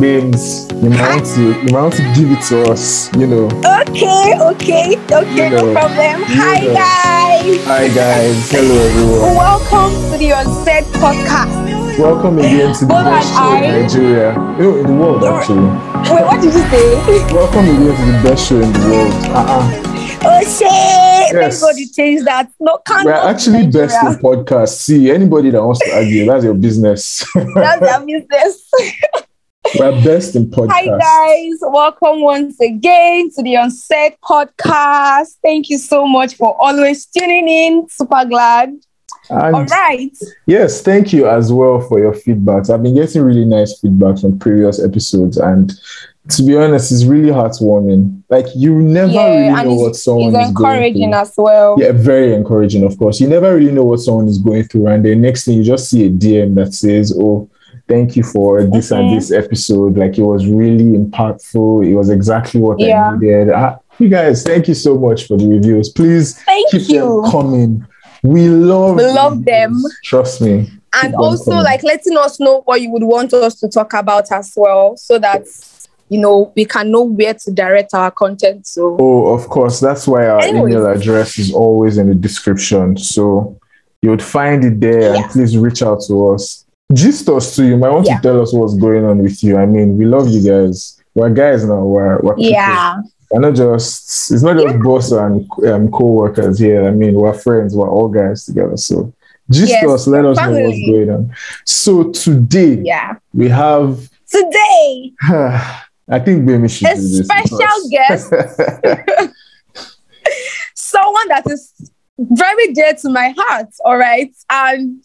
Babes, you might want to you might want to give it to us, you know. Okay, okay, okay, You know, no problem. Hi know. guys. Hi guys, hello everyone. Welcome to the Unsaid podcast. Welcome again to the best show in Nigeria. No, in the world actually. Wait, what did you say? Welcome again to the best show in the world. Uh-uh. Oh shit! Yes. Thank God you changed that. No, can't. We're actually best in podcast. See, anybody that wants to argue, that's your business. That's their business. We're best in podcast. Hi guys, welcome once again to the Unsaid podcast. Thank you so much for always tuning in. Super glad. And All right. Yes, thank you as well for your feedbacks. I've been getting really nice feedback from previous episodes, and to be honest, it's really heartwarming. Like you never Yeah, really know what someone is going encouraging through. as well. Yeah, very encouraging, of course. You never really know what someone is going through, and the next thing you just see a DM that says, "Oh, thank you for this and this episode. Like it was really impactful. It was exactly what Yeah. I needed." Ah, you guys, thank you so much for the reviews. Please Thank keep you. them coming. We love We love them. Trust me. and also coming. like letting us know what you would want us to talk about as well so that you know we can know where to direct our content So, Oh, of course. That's why our Anyways. email address is always in the description. So you would find it there and please reach out to us. Gist us too. You might want Yeah. to tell us what's going on with you. I mean, we love you guys. We're guys now. We're, we're people. yeah We're not just, it's not just boss and um, co workers here. I mean, we're friends. We're all guys together. So gist Yes, us. Let us know what's going on. So today yeah we have, today I think Baby should a special guest someone that is very dear to my heart all right and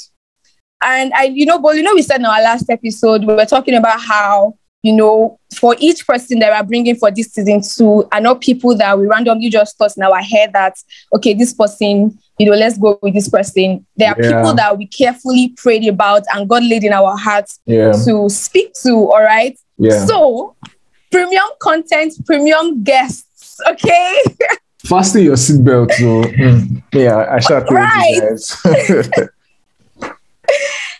and i you know but you know we said in our last episode we were talking about how you know for each person that we're bringing for this season two are not people that we randomly just thought in our head that okay this person you know let's go with this person there are Yeah. people that we carefully prayed about and god laid in our hearts yeah. to speak to all right Yeah. so premium content premium guests okay Fasten your seatbelt. So, mm. yeah, I shall tell Right. you guys.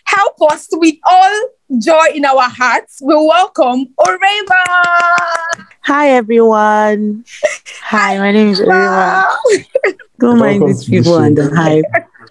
help us with all joy in our hearts. We welcome Oreva. Hi everyone. Hi, my name is Eva. Don't mind these people and the hype.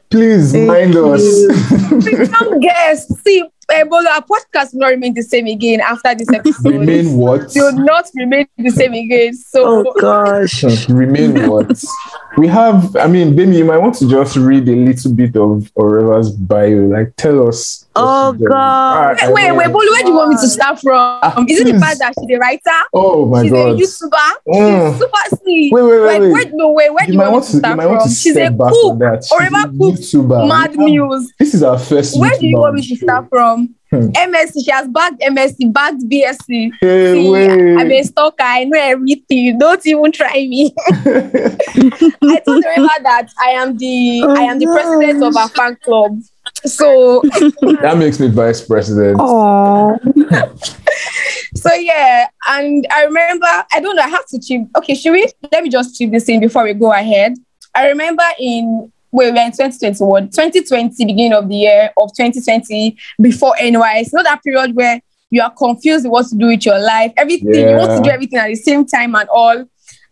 Please Thank mind you. us. Premium guests. See, uh, but our podcast will not remain the same again after this episode. Remain what? It will not remain the same again. So Oh gosh. Remain what? We have, I mean, baby, you might want to just read a little bit of Oreva's bio. Like, tell us. Oh. God. Ah, I wait, wait, Bolu, where do you want me to start from? Ah, Is it the fact that she's a writer? Oh my she's God. She's a YouTuber. Mm. She's super sweet. Wait, wait, wait, like, wait. where, no, wait, where do you you want want me to, to start from? to She's a back cook. on that. Oreva cooks YouTuber. Mad We have- Muse. This is our first. Where do you want me to start from? Hmm. MSc, she has backed MSc, backed BSc. Hey, See, wait. I'm a stalker. I know everything. Don't even try me. I told Rema that I am the Oh, I am the yes. president of our fan club. So that makes me vice president. Oh. so yeah, and I remember I don't know. I have to chip. Okay, should we? Let me just chip this in before we go ahead. I remember in wait, we were in 2021, 2020, beginning of the year of 2020, before NYS. Not that period where you are confused what to do with your life. Everything you want to do everything at the same time and all.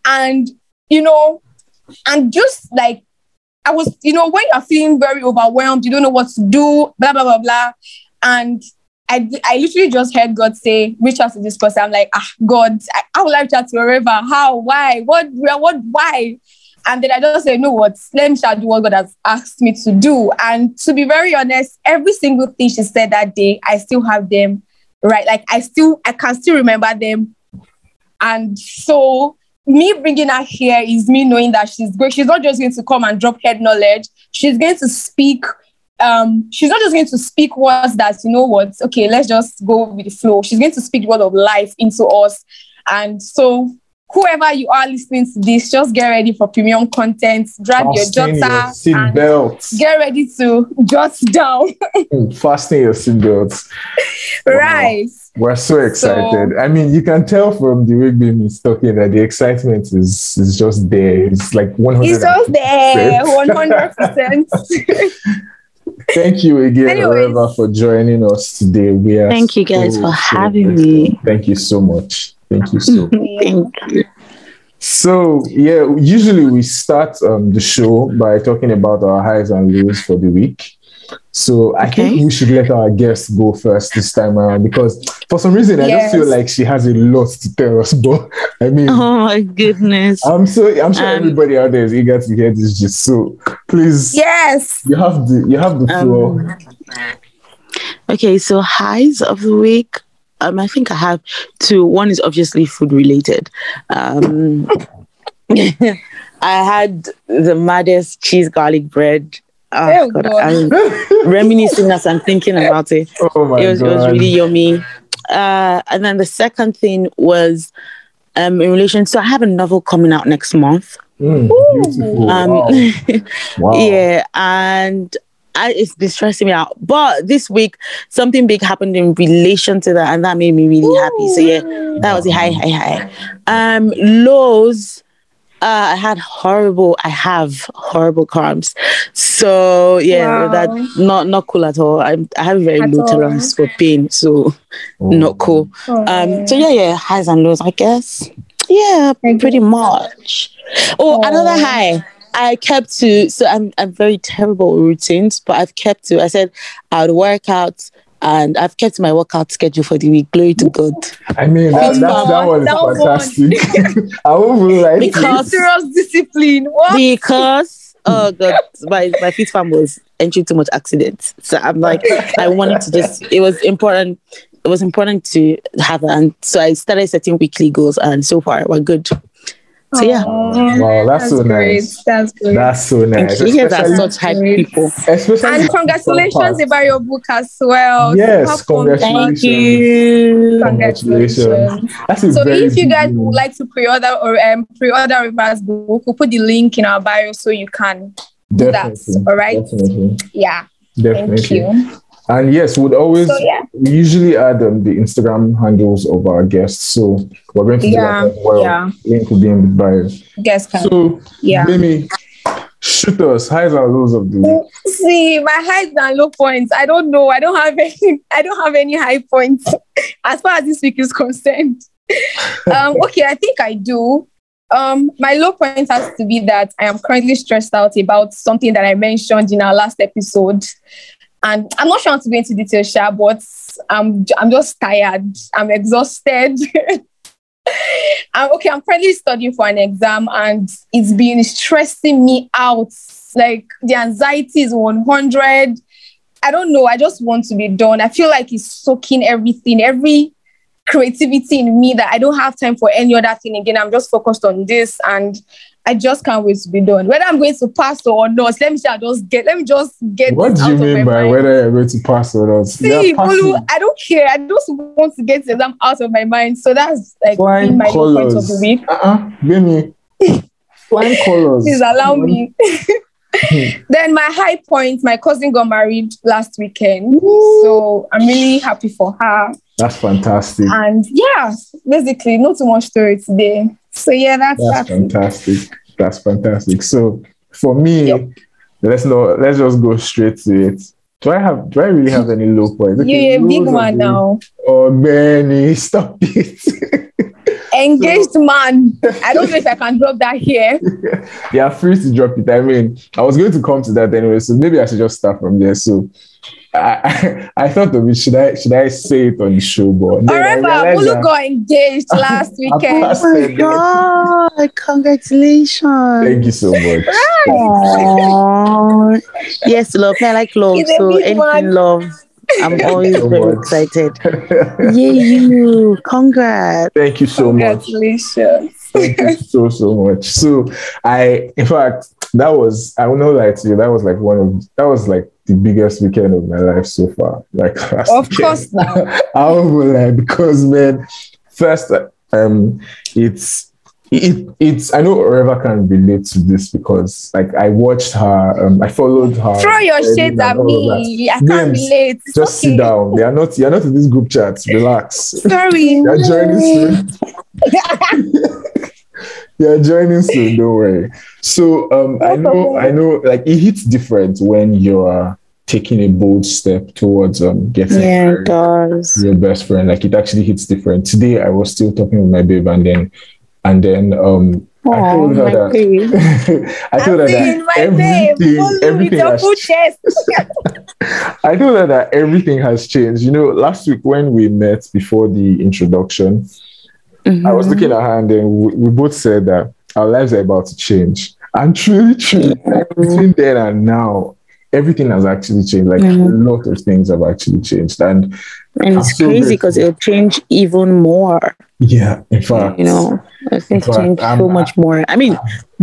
And you know, and just like I was, you know, when you're feeling very overwhelmed, you don't know what to do, blah blah blah blah. And I, I literally just heard God say, reach out to this person. I'm like, ah, God, I, I reach out to wherever? How? Why? What? Where? What? Why? And then I just say, no, what? Let me shall do what God has asked me to do. And to be very honest, every single thing she said that day, I still have them, right? Like I still, I can still remember them. And so me bringing her here is me knowing that she's going, she's not just going to come and drop head knowledge. She's going to speak um, she's not just going to speak words that, you know what, okay, let's just go with the flow. She's going to speak word of life into us. And so, whoever you are listening to this, just get ready for premium content. Grab your Fasten your jotter seat and belts. get ready to jot down. Hmm, fasten your seat belts. Wow. right. We're so excited. I mean, you can tell from the way Bim is talking that the excitement is is just there. It's like 100. It's just there, 100%. Thank you again, Anyways. Oreva, for joining us today. We are Thank you guys so, for so having grateful. me. Thank you so much. Thank you so Thank you. So yeah, usually we start um, the show by talking about our highs and lows for the week. So I think we should let our guest go first this time around because for some reason I just feel like she has a lot to tell us. But I mean, Oh my goodness. I'm so I'm sure Um, everybody out there is eager to hear this. Just so please, Yes. you have the you have the floor. Um, okay, so highs of the week. Um, I think I have two. One is obviously food related. Um, I had the maddest cheese garlic bread. Oh, Oh, God, God. I'm reminiscing as I'm thinking about it. oh my it was, it was really yummy. Uh, and then the second thing was um, in relation. So I have a novel coming out next month. Mm. Um, wow. wow. Yeah, and I, it's been stressing me out. But this week, something big happened in relation to that, and that made me really happy. So yeah, that was a high, high, high. Um, lows. Uh, I had horrible. I have horrible cramps. So yeah, Wow. that's not not cool at all. I I have very At low all. tolerance for pain, so Oh. not cool. Um, so yeah, yeah, highs and lows, I guess. Yeah, Thank pretty much. Oh, another Oh. high. I kept to so I'm I'm very terrible with routines, but I've kept to I said I would work out and I've kept my workout schedule for the week. Glory to God. I mean, uh, that, that, that one, was that fantastic. I won't really like Because- Serious discipline. What? Because oh god, my my fit farm was entering too much accidents. So I'm like, I wanted to just it was important it was important to have that. And so I started setting weekly goals and so far we're good. So yeah. Wow, that's so great. nice. That's great. That's so nice. Thank you. You guys are Especially- such hype people. especially and congratulations about your book as well. Yes, congratulations. Thank you. Congratulations. That's a So if you guys would like to pre-order or um, pre-order River's book, we'll put the link in our bio so you can do that. Definitely, All right. Definitely. Yeah. Definitely. Thank you. And yes, we'd always So yeah. we usually add um, the Instagram handles of our guests. So we're going to do Yeah, that as well. yeah. Link will be in the bio. Guess can. So yeah. Mimi, shoot us. Highs and lows of the week. See, my highs and low points. I don't know. I don't have any. I don't have any high points as far as this week is concerned. um, okay, I think I do. Um, my low point has to be that I am currently stressed out about something that I mentioned in our last episode, and I'm not sure how to go into detail, Sha, but I'm I'm just tired. I'm exhausted. I'm okay. I'm currently studying for an exam, and it's been stressing me out. Like the anxiety is 100. I don't know. I just want to be done. I feel like it's soaking everything, every creativity in me that I don't have time for any other thing again. I'm just focused on this and I just can't wait to be done. Whether I'm going to pass or not, let me just get let me just get What do you mean by mind. whether you're going to pass or not? See, Olu. I don't care. I just want to get the exam out of my mind. So that's like Flying my low point of the week. Uh-uh. Mimi. Flying colors. Please allow me. then my high point, my cousin got married last weekend. So I'm really happy for her. That's fantastic. And yeah, basically, not too much story today. So yeah, that's That's that's, it. fantastic. That's fantastic. So for me, Yep. let's not let's just go straight to it. Do I have do I really have any low points? You're a big lows of man the- now. Oh Benny, stop it. Engaged man. I don't know if I can drop that here. yeah, free to drop it. I mean, I was going to come to that anyway, so maybe I should just start from there. So I, I, thought of it. Should I should I say it on the show? But then I However, realized got engaged last weekend. Oh my it. god, congratulations. Thank you so much. Aww. yes, love. I like love. He's So big anything one. love. I'm always so very much. excited. Yeah, you. Congrats. Thank you so much. Congratulations. Thank you so so much. So I, in fact, that was I will not lie to you. That was like one of that was like the biggest weekend of my life so far. Like last Of weekend. course not. I will lie because man, first um, it's it, it's I know Oreva can relate to this because like I watched her, um, I followed her. Throw your shades at all of that. me. I can't relate. It's Just okay. sit down. They are not. You're not in this group chat. Relax. Sorry. You're joining soon. You're joining soon. Don't worry. So um, I know. I know. Like it hits different when you're taking a bold step towards um getting Yeah, your best friend. Like it actually hits different. Today I was still talking with my babe and then and then um I Aw, told her that. I told her that everything, everything has full. I told her that everything has changed. You know, last week when we met before the introduction, I was Mhm. looking at her and then we, we both said that our lives are about to change. And truly, truly, like, between then and now, everything has actually changed. Like Mhm. a lot of things have actually changed. And And it's so crazy because grateful. it'll change even more. Yeah, in fact, You know, I think In fact, change I'm- so much more. I mean,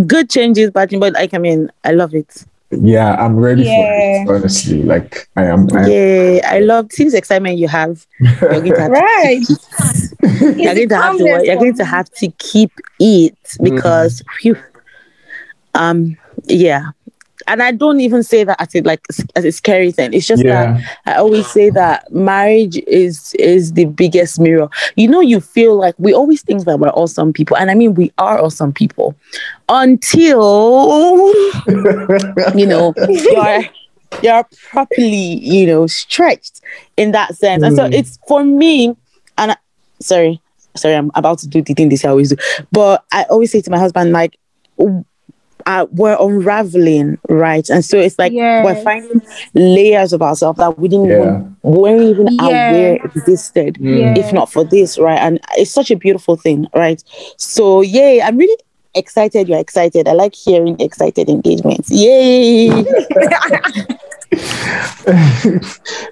good changes, bad change, but like I mean, I love it. yeah, I'm ready Yeah. for it. Honestly, like I am. I am Yeah, I love see this excitement you have. You're going to have Right. to keep. You're going to have to calmness you're going to have to keep it Mm-hmm. because um yeah. And I don't even say that as a like as a scary thing. It's just that I always say that marriage is is the biggest mirror. You know, you feel like we always think that we're awesome people, and I mean we are awesome people until you know you're you're properly you know stretched in that sense. And so Mm. it's for me, and I, sorry, sorry, I'm about to do the thing this I always do, but I always say to my husband like. Uh, we're unraveling, right? And so it's like we're finding layers of ourselves that we didn't Yeah. even weren't even Yeah. aware existed Mm. if not for this, right? And it's such a beautiful thing, right? So yay, I'm really excited. You're excited. I like hearing excited engagements. Yay!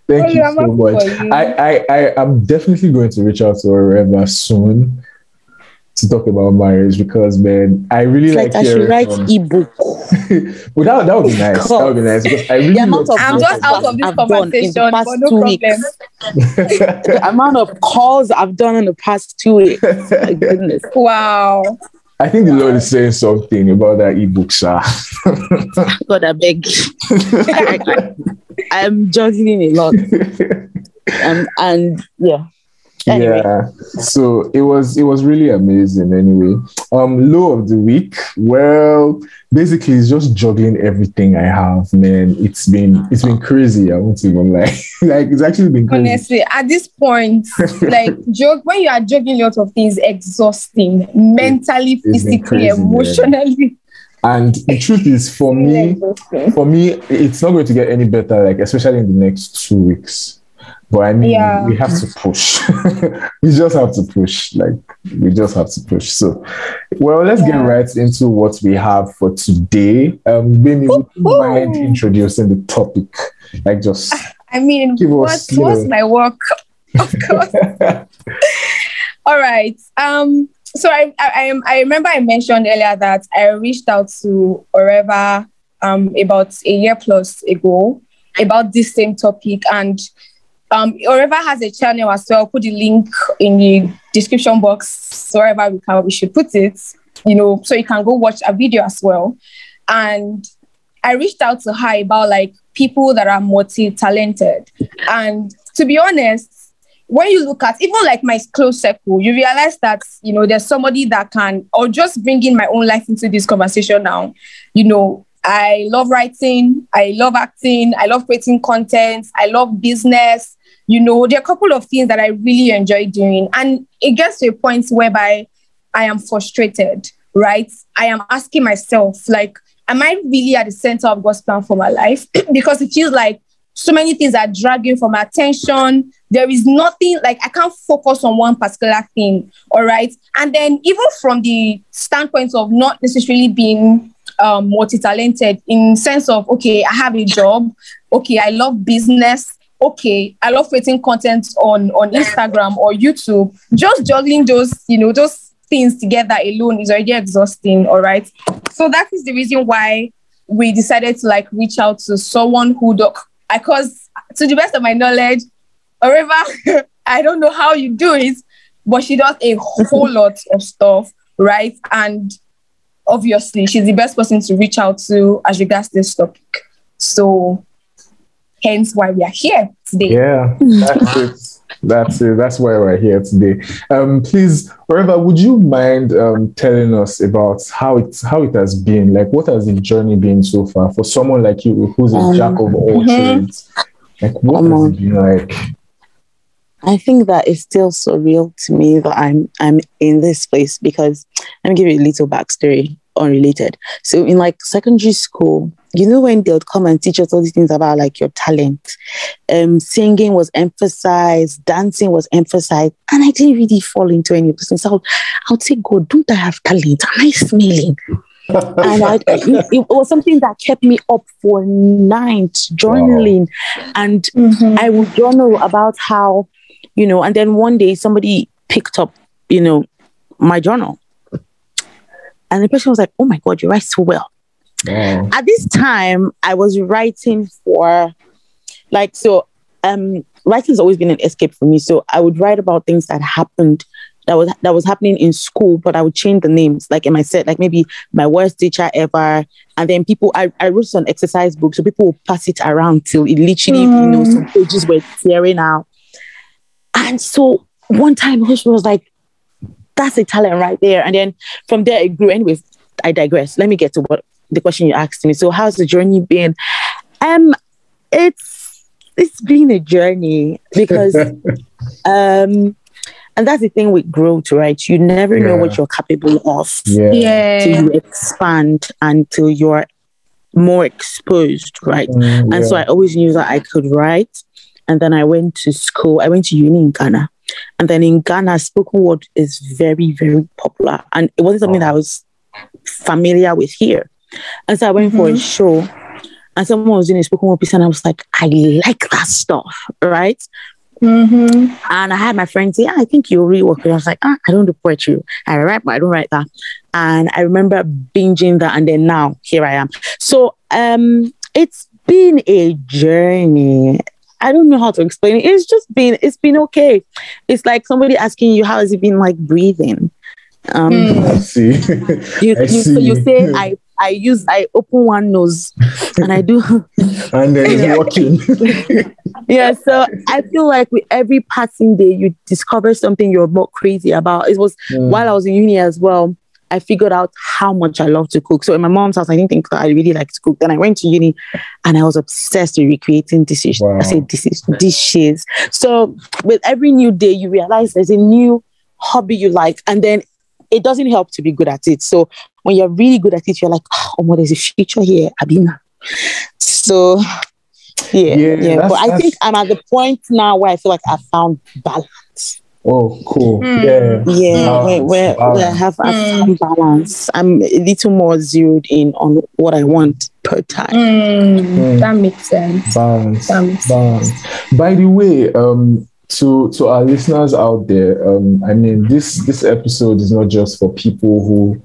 Thank Hey, you I'm so much. you. I, I, I, I'm definitely going to reach out to Oreva soon to talk about marriage because, man, I really It's like, like I should write from- ebook. well, that, that would be nice. That would be nice because I really The amount love of I'm just out of this I've done in the conversation, past but no two problem. weeks. the amount of calls I've done in the past two weeks. My goodness. Wow. I think the Lord is saying something about that ebook, sir. God, I beg. I, am juggling a lot. Um, and yeah. Anyway. Yeah. So it was it was really amazing anyway. Um low of the week. Well, basically it's just juggling everything I have, man. It's been it's been crazy. I won't even lie. like it's actually been crazy. Honestly, at this point, like joke when you are juggling lots of things, exhausting mentally, physically, crazy, man. emotionally. And the truth is for me, for me, it's not going to get any better, like especially in the next two weeks. But I mean, Yeah. we have to push. we just have to push. Like we just have to push. So, well, let's get right into what we have for today. Um, Gbemi, would you mind introducing the topic? Like just I mean, Give what us, you what's know. my work? Of course. All right. Um. So I, I I I remember I mentioned earlier that I reached out to Oreva um about a year plus ago about this same topic and um Oreva has a channel as well. Put the link in the description box wherever we can we should put it. You know, so you can go watch a video as well. And I reached out to her about like people that are multi-talented. And to be honest, when you look at even like my close circle, you realize that you know there's somebody that can or just bringing my own life into this conversation now. You know, I love writing, I love acting, I love creating content, I love business. You know, there are a couple of things that I really enjoy doing, and it gets to a point whereby I am frustrated. Right? I am asking myself, like, am I really at the center of God's plan for my life? because it feels like so many things are dragging from my attention. There is nothing like I can't focus on one particular thing. All right. And then even from the standpoint of not necessarily being um, multi-talented in sense of okay, I have a job. Okay, I love business. Okay, I love creating content on on Instagram or YouTube. Just juggling those, you know, those things together alone is already exhausting. All right. So that is the reason why we decided to like reach out to someone who do because to the best of my knowledge, Oreva, I don't know how you do it, but she does a whole lot of stuff, right? And obviously she's the best person to reach out to as regards this topic. So hence why we are here today. yeah, that's it. That's it. That's why we're here today. Um, please, Oreva, would you mind um, telling us about how it how it has been? Like, what has the journey been so far for someone like you, who's a Um, jack of all mhm. trades? Like, what Come has on. it been like? I think that it's still surreal to me that I'm I'm in this place because let me give you a little backstory, unrelated. So in like secondary school, you know when they would come and teach us all these things about like your talent, um, singing was emphasized, dancing was emphasized, and I didn't really fall into any of those things. So I would, I would say, God, don't I have talent? Am I smelling? and I, it, it was something that kept me up for nights journaling and Mhm. I would journal about how, you know, and then one day somebody picked up, you know, my journal. And the person was like, Oh my God, you write so well. Wow. At this time, I was writing for like so um writing's always been an escape for me. So I would write about things that happened that was that was happening in school, but I would change the names, like in my set, like maybe my worst teacher ever. And then people I, I wrote some exercise book, so people would pass it around till it literally, you know, some pages were tearing out. And so one time Hush was like, that's a talent right there. And then from there it grew. Anyways, I digress. Let me get to what the question you asked me. So how's the journey been? Um, it's it's been a journey because um and that's the thing with growth, right? You never know what you're capable of yeah. till you expand until you're more exposed, right? Mm, And so. I always knew that I could write. And then I went to school. I went to uni in Ghana. And then in Ghana, spoken word is very, very popular. And it wasn't something that I was familiar with here. And so I went for a show and someone was doing a spoken word piece and I was like, I like that stuff, right? Mhm. And I had my friend say, "Yeah, I think you'll rework it. I was like, ah, I don't do poetry. I write, but I don't write that. And I remember binging that. And then now here I am. So um it's been a journey. I don't know how to explain it. It's just been, it's been okay. It's like somebody asking you, how has it been like breathing? Um Mm. I see. you, I you, so you say I I use I open one nose and I do and then it's working. yeah so i feel like with every passing day you discover something you're more crazy about it was Mm. while i was in uni as well i figured out how much i love to cook so in my mom's house i didn't think that i really like to cook then i went to uni and i was obsessed with recreating dishes Wow. i said dishes dishes so with every new day you realize there's a new hobby you like and then it doesn't help to be good at it so when you're really good at it you're like ah, oh my there's a future here abina so yeah, Yeah, yeah. But I think I'm at the point now where I feel like I found balance. Oh, cool. Mm. Yeah. Yeah, Balance, where, where, where I have I Mm. found balance. I'm a little more zeroed in on what I want per time. Mm. Mm. That makes sense. Balance. That makes Balance. By the way, um, to to our listeners out there, um, I mean this this episode is not just for people who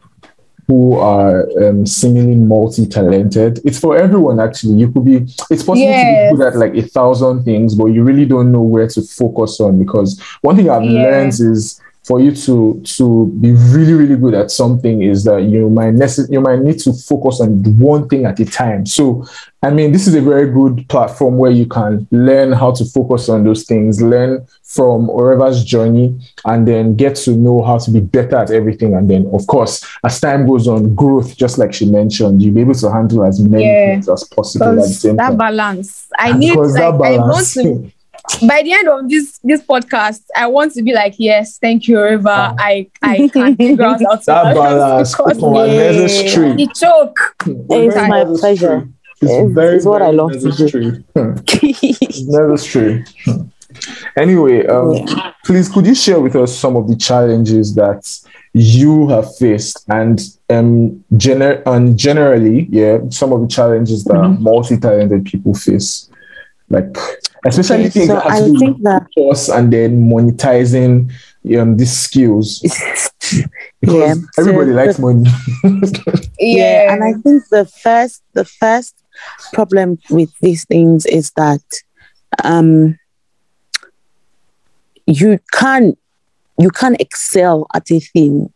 who are um, seemingly multi-talented. It's for everyone actually. You could be it's possible Yes. to be good at like a thousand things, but you really don't know where to focus on because one thing I've Yeah. learned is for you to to be really really good at something is that you might necess- you might need to focus on one thing at a time. So I mean, this is a very good platform where you can learn how to focus on those things, learn from Oreva's journey, and then get to know how to be better at everything. And then, of course, as time goes on, growth, just like she mentioned, you'll be able to handle as many Yeah. things as possible at the same that time. balance. I And need like that I want to by the end of this this podcast, I want to be like, yes, thank you, River. Ah. I I can figure out how to that balance, because come on, Yeah. necessary. the choke. It's Very my pleasure. It's, It's- very, it's what I love to do. necessary. It's necessary. Anyway, um, Yeah. please could you share with us some of the challenges that you have faced and um gener- and generally, yeah, some of the challenges that Mm-hmm. multi-talented people face, like especially Okay, things so that have I to do think with that course and then monetizing um these skills because Yeah, so everybody likes the- money. yeah and i think the first the first problem with these things is that um you can't you can't excel at a thing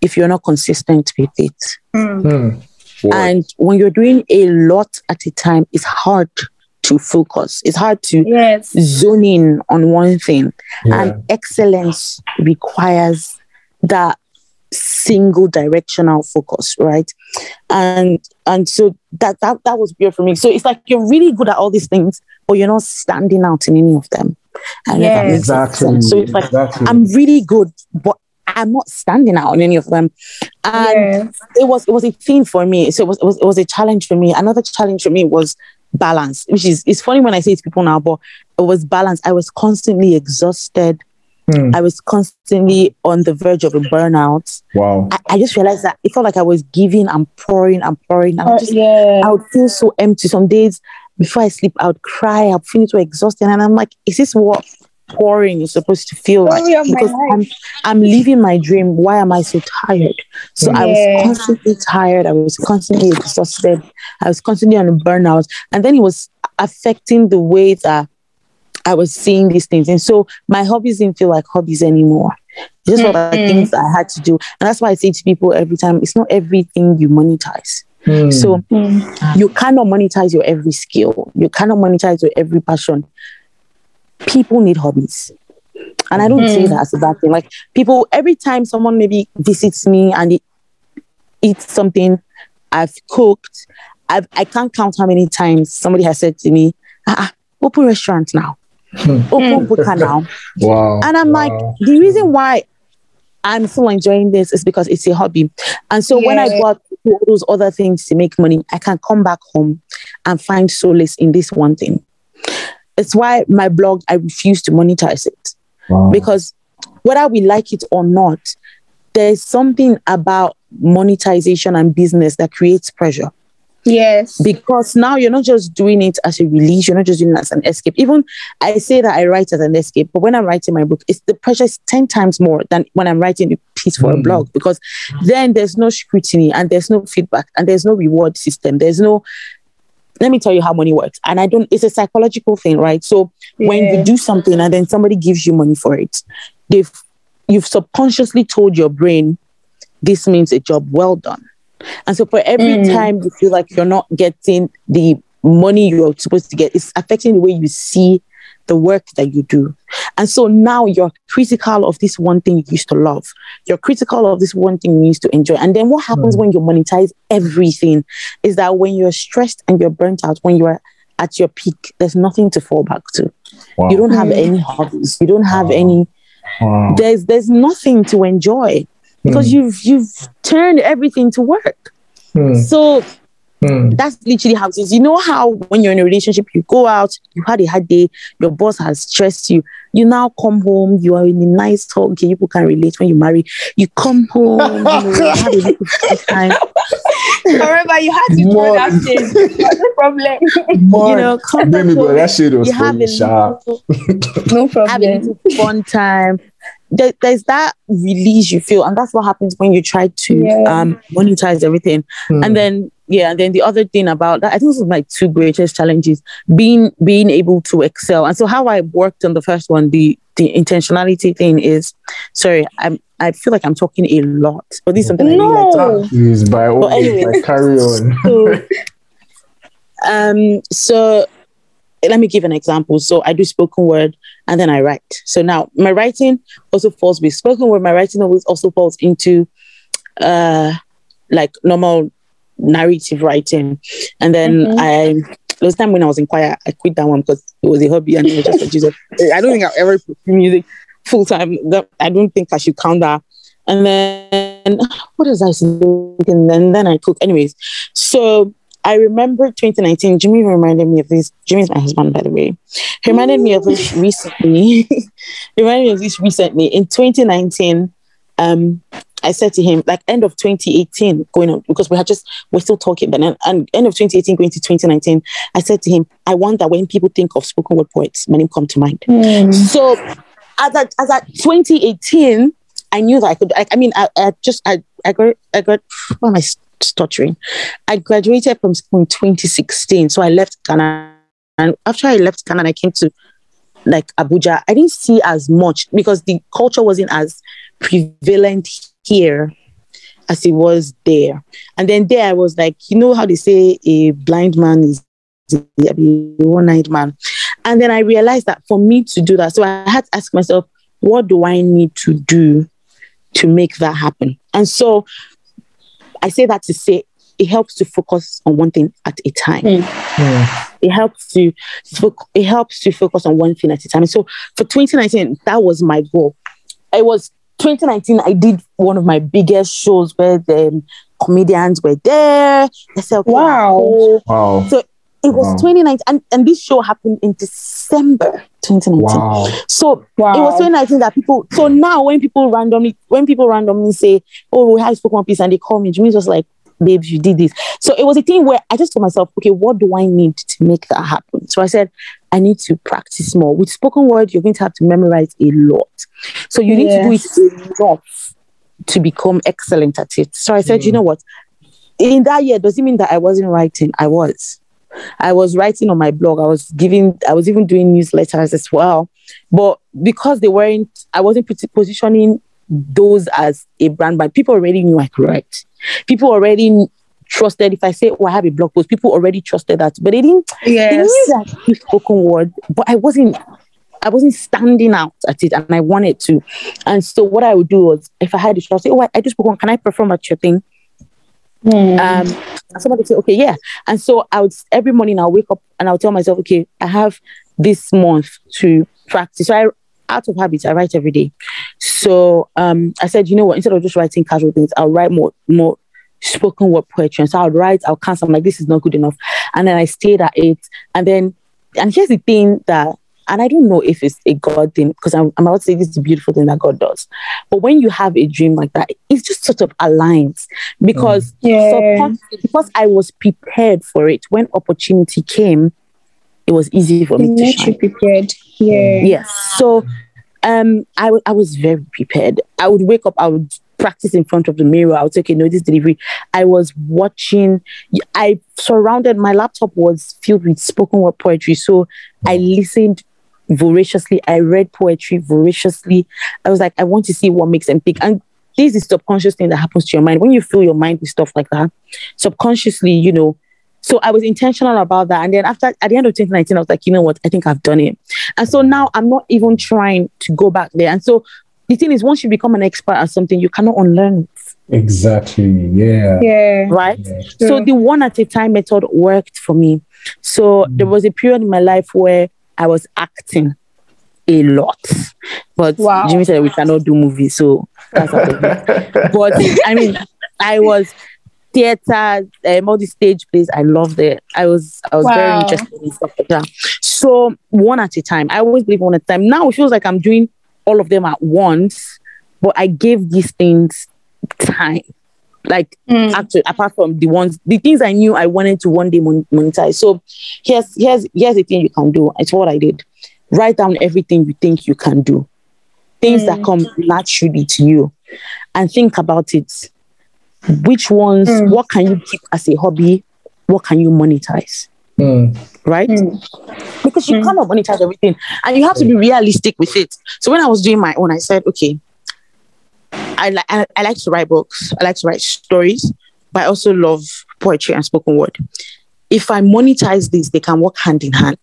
if you're not consistent with it Mm. Boy. and when you're doing a lot at a time it's hard to focus. It's hard to Yes. zone in on one thing. Yeah. And excellence requires that single directional focus, right? And and so that that that was weird for me. So it's like you're really good at all these things, but you're not standing out in any of them. I know that Yes. makes sense. Exactly. So it's like exactly. I'm really good, but I'm not standing out on any of them. And Yes. it was it was a thing for me. So it was, it was it was a challenge for me. Another challenge for me was balance, which is it's funny when I say it to people now, but it was balance. I was constantly exhausted. Hmm. I was constantly on the verge of a burnout. Wow. I, I just realized that it felt like I was giving and pouring and pouring. And I Uh, just yeah. I would feel so empty. Some days before I sleep, I would cry. I'd feel so exhausted. And I'm like, is this what pouring is supposed to feel like? Story of my Because I'm, life. I'm living my dream. Why am I so tired? So I was constantly tired. I was constantly exhausted. I was constantly on a burnout. And then it was affecting the way that I was seeing these things. And so my hobbies didn't feel like hobbies anymore. It just felt like Mm. things I had to do. And that's why I say to people every time, it's not everything you monetize. Hmm. So Mm. you cannot monetize your every skill. You cannot monetize your every passion. People need hobbies. And I don't say Mm. that as a bad thing. Like people, every time someone maybe visits me and they eats something I've cooked, I've, I can't count how many times somebody has said to me, ah, ah, open restaurant now. Hmm. Open booker now. wow. And I'm like, the reason why I'm still enjoying this is because it's a hobby. And so when I Yeah. go to all those other things to make money, I can come back home and find solace in this one thing. It's why my blog, I refuse to monetize it wow. because whether we like it or not, there's something about monetization and business that creates pressure Yes. because now you're not just doing it as a release, you're not just doing it as an escape. Even I say that I write as an escape, but when I'm writing my book, it's the pressure is 10 times more than when I'm writing a piece for a Mm. blog because then there's no scrutiny and there's no feedback and there's no reward system. There's no let me tell you how money works. And I don't, it's a psychological thing, right? So when you do something and then somebody gives you money for it, they've you've subconsciously told your brain this means a job well done. And so for every Mm. time you feel like you're not getting the money you're supposed to get, it's affecting the way you see the work that you do. And so now you're critical of this one thing you used to love. You're critical of this one thing you used to enjoy. And then what happens Mm. when you monetize everything is that when you're stressed and you're burnt out, when you're at your peak, there's nothing to fall back to. wow. You don't have Mm. any hobbies. You don't have Wow. any wow. there's there's nothing to enjoy because Hmm. you've you've turned everything to work. Hmm. So Hmm. that's literally how it is. You know how when you're in a relationship, you go out, you had a hard day, your boss has stressed you. You now come home, you are in a nice talk. Okay, people can relate when you marry. You come home, you know, you have a little free time. Remember, you had to throw More- that shit. No problem. You know, come back Baby, but home, that shit was you have funny, a sha. little, No have a problem. little fun time. There, there's that release you feel, and that's what happens when you try to Yeah. um, monetize everything. Hmm. And then yeah, and then the other thing about that, I think this is my two greatest challenges: being being able to excel. And so how I worked on the first one, the the intentionality thing is, sorry, I'm I feel like I'm talking a lot, but this is something I really like to No. Please, by all But means, anyways. like, carry on. so, um, so let me give an example. So I do spoken word and then I write. So now my writing also falls with spoken word. My writing always also falls into uh like normal narrative writing. And then Mhm. I there was time when I was in choir, I quit that one because it was a hobby and it was just for Jesus. I don't think I've ever put music full time. I don't think I should count that. And then what is I? And then, then I cook. Anyways, so I remember 2019. Jimmy reminded me of this. Jimmy's my husband, by the way. He reminded me of this recently. he reminded me of this recently. In 2019, um, I said to him, like end of 2018, going on because we had just we're still talking, but then and end of 2018 going to 2019, I said to him, I want that when people think of spoken word poets, my name come to mind. Hmm. So as at, as at 2018, I knew that I could. I, I mean, I, I just I I got I got. Why am I stuttering? I graduated from school in 2016, so I left Ghana, and after I left Ghana, I came to like Abuja. I didn't see as much because the culture wasn't as prevalent here as it was there. And then there, I was like, you know how they say a blind man is a one-eyed man. And then I realized that for me to do that, so I had to ask myself, what do I need to do to make that happen? And so I say that to say it helps to focus on one thing at a time. Mm. It helps to it helps to focus on one thing at a time. So for 2019, that was my goal. It was 2019. I did one of my biggest shows where the comedians were there. I said, okay, Wow. cool. Wow. So it was Wow. 2019, and, and this show happened in December 2019. Wow. So Wow. it was 2019 that people. So now when people randomly, when people randomly say, "Oh, we have spoken one piece," and they call me, Jimmy's just like, "Babes, you did this." So it was a thing where I just told myself, "Okay, what do I need to make that happen?" So I said, "I need to practice more." With spoken word, you're going to have to memorize a lot. So you need to do it enough to become excellent at it. So I said, "You mm. know what?" In that year, does it mean that I wasn't writing? I was. I was writing on my blog. I was giving, I was even doing newsletters as well. But because they weren't, I wasn't positioning those as a brand, but people already knew I could write. People already trusted if I say, oh, I have a blog post, people already trusted that. But they didn't, they knew that spoken word, but I wasn't, I wasn't standing out at it and I wanted to. And so what I would do was if I had a show, I'd say, oh, I, I just spoke on, can I perform at your thing? Hmm. Um, and somebody say, okay, yeah. And so I would every morning I'll wake up and I'll tell myself, okay, I have this month to practice. So I out of habit, I write every day. So um, I said, you know what, instead of just writing casual things, I'll write more more spoken word poetry. And so I'll write, I'll cancel. I'm like, this is not good enough. And then I stayed at it. And then and here's the thing that and I don't know if it's a God thing because I'm, I'm about to say this is a beautiful thing that God does. But when you have a dream like that, it just sort of aligns because Yeah. subconsciously, because I was prepared for it. When opportunity came, it was easy for me to Not shine. prepared. Yeah. Yes. So um I wa- I was very prepared. I would wake up, I would practice in front of the mirror. I would say, okay, no, this delivery. I was watching, I surrounded my laptop was filled with spoken word poetry. So I listened voraciously. I read poetry voraciously. I was like, I want to see what makes them tick. And this is subconscious thing that happens to your mind. When you fill your mind with stuff like that, subconsciously, you know. So I was intentional about that. And then after at the end of 2019, I was like, you know what? I think I've done it. And so now I'm not even trying to go back there. And so the thing is, once you become an expert at something, you cannot unlearn it, Exactly. Yeah. Yeah. right? Yeah. So the one at a time method worked for me. So hmm. there was a period in my life where I was acting a lot. But Wow. Jimmy said we cannot do movies, so that's. But I mean, I was theater, um, all the stage plays. I loved it. I was I was very interested in stuff like that. So one at a time. I always believe one at a time. Now it feels like I'm doing all of them at once, but I gave these things time. Like Mm. actually, apart from the ones, the things I knew I wanted to one day monetize. So here's here's here's the thing you can do. It's what I did. Write down everything you think you can do, things that come naturally to you, and think about it. Which ones? Mm. What can you keep as a hobby? What can you monetize? Mm. Right? Mm. because you Mm. cannot monetize everything and you have to be realistic with it. So when I was doing my own, I said, okay, I like I, I like to write books, I like to write stories, but I also love poetry and spoken word. If I monetize this, they can work hand in hand.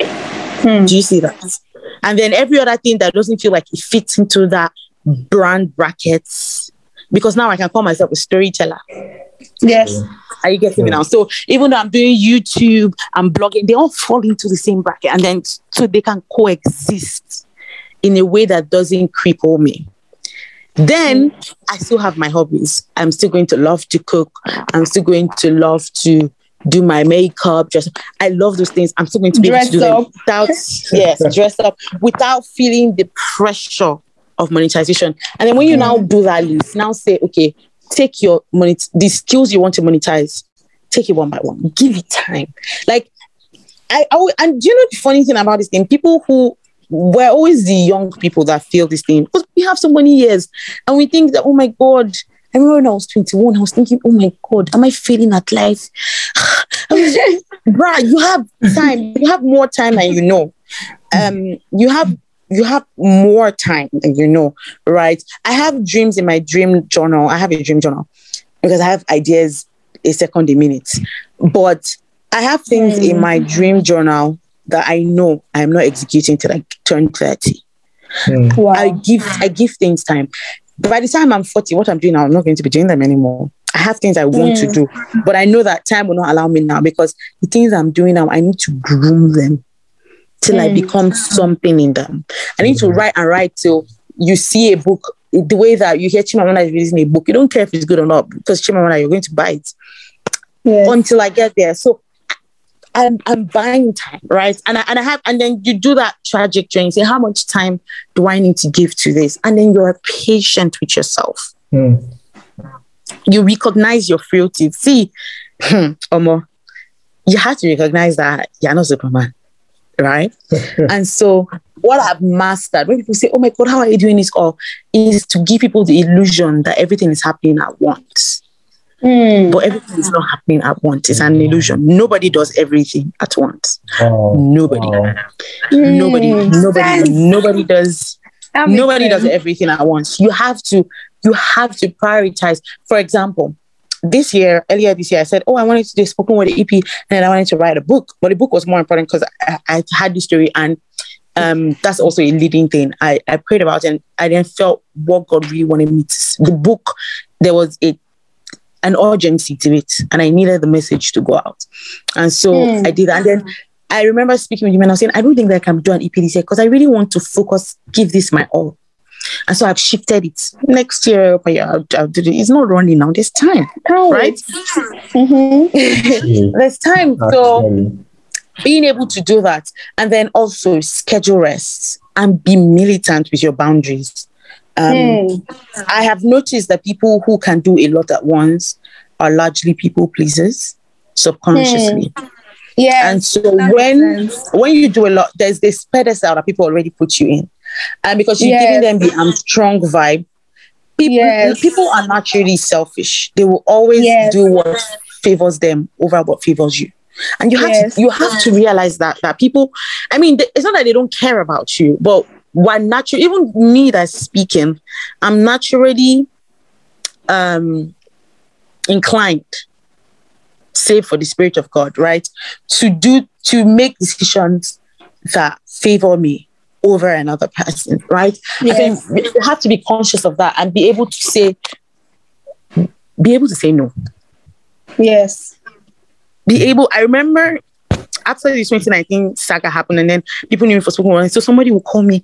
Hmm. Do you see that? And then every other thing that doesn't feel like it fits into that brand brackets, because now I can call myself a storyteller. Yes. Are you getting me now? So even though I'm doing YouTube, I'm blogging, they all fall into the same bracket, and then so they can coexist in a way that doesn't cripple me. Then mm. I still have my hobbies. I'm still going to love to cook. I'm still going to love to do my makeup. Just I love those things. I'm still going to be able Dress to do them up. without yes, dress up without feeling the pressure of monetization. And then when you now mm. do that list, now say, okay, take your money, the skills you want to monetize, take it one by one. Give it time. Like I, I and do you know the funny thing about this thing? People who we're always the young people that feel this thing because we have so many years and we think that, oh my God. I remember when I was 21, I was thinking, oh my God, am I failing at life? I bruh, you have time. You have more time than you know. Um, you have you have more time than you know, right? I have dreams in my dream journal. I have a dream journal because I have ideas a second a minute. But I have things in my dream journal that I know I'm not executing till I turn 30. Mm. Wow. I give I give things time. By the time I'm 40, what I'm doing now, I'm not going to be doing them anymore. I have things I want to Mm. do, but I know that time will not allow me now because the things I'm doing now, I need to groom them till I Mm. become something in them. I need to write and write till you see a book. The way that you hear Chimamanda is releasing a book, you don't care if it's good or not because Chimamanda, you're going to buy it yes. until I get there. So I'm I'm buying time, right? And I and I have and then you do that tragic journey. Say, how much time do I need to give to this? And then you're patient with yourself. Mm. You recognize your frailty. See, Omo, you have to recognize that you're not Superman, right? and so what I've mastered when people say, Oh my god, how are you doing this all? Is to give people the illusion that everything is happening at once. Mm. But everything is not happening at once. It's an illusion. Nobody does everything at once. Wow. Nobody. Wow. Nobody. Mm. Nobody. Sense. Nobody does. That makes Nobody does everything at once. You have to. You have to prioritize. For example, this year, earlier this year, I said, "Oh, I wanted to do a spoken word EP, and I wanted to write a book." But the book was more important because I, I had the story, and um, that's also a leading thing. I, I prayed about it, and I then felt what God really wanted me to. s- The book, there was a an urgency to it, and I needed the message to go out, and so Hmm. I did that. And then I remember speaking with him, and I was saying, "I don't think that I can do an EPDC because I really want to focus, give this my all." And so I've shifted it. Next year, but yeah, I'll, I'll do it. It's not running now. There's time, Can't right? wait. Mhm. There's time. So being able to do that and then also schedule rests and be militant with your boundaries. Um, Mm. I have noticed that people who can do a lot at once are largely people pleasers subconsciously. Yeah. And so when when you do a lot, there's this pedestal that people already put you in. And because you're giving them Yes. the I'm strong vibe, people Yes. people are naturally selfish. They will always Yes. do what favors them over what favors you. And you have Yes. to you have to realize that that people, I mean, it's not that they don't care about you, but one natural, even me that's speaking, I'm naturally um inclined, save for the spirit of God, right? To do to make decisions that favor me over another person, right? I think you have to be conscious of that and be able to say, be able to say no. Yes. Be able, I remember after the 2019 saga happened, and then people knew me for spoken word. So somebody would call me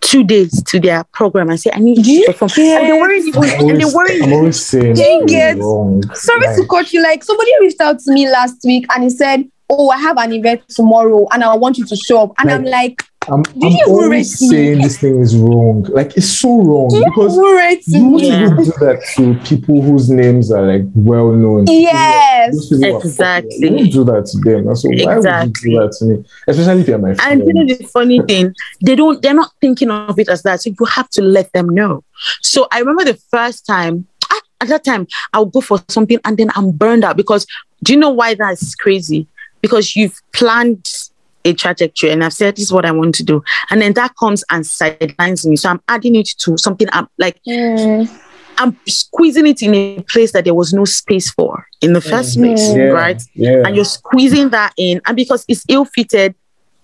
two days to their program and say, I need you to perform. And they weren't even, I'm and they always, weren't I'm always saying Dang it's it. wrong. Sorry Like, to cut you. Like somebody reached out to me last week and he said, "Oh, I have an event tomorrow and I want you to show up." And I'm like, I'm, you I'm even always saying this thing is wrong. Like it's so wrong "Do because you rate you won't even do that to people whose names are like well known. Yes. Those people are popular. Exactly. You won't do that to them. And so why would you do that to me? Especially if you're my And friend. you know the funny thing, they don't they're not thinking of it as that. So you have to let them know. So I remember the first time ah, at that time I'll go for something and then I'm burned out because do you know why that's crazy? Because you've planned a trajectory and I've said this is what I want to do. And then that comes and sidelines me. So I'm adding it to something I'm like Mm. I'm squeezing it in a place that there was no space for in the first Mm. place. yeah, Right Yeah. and you're squeezing that in and because it's ill-fitted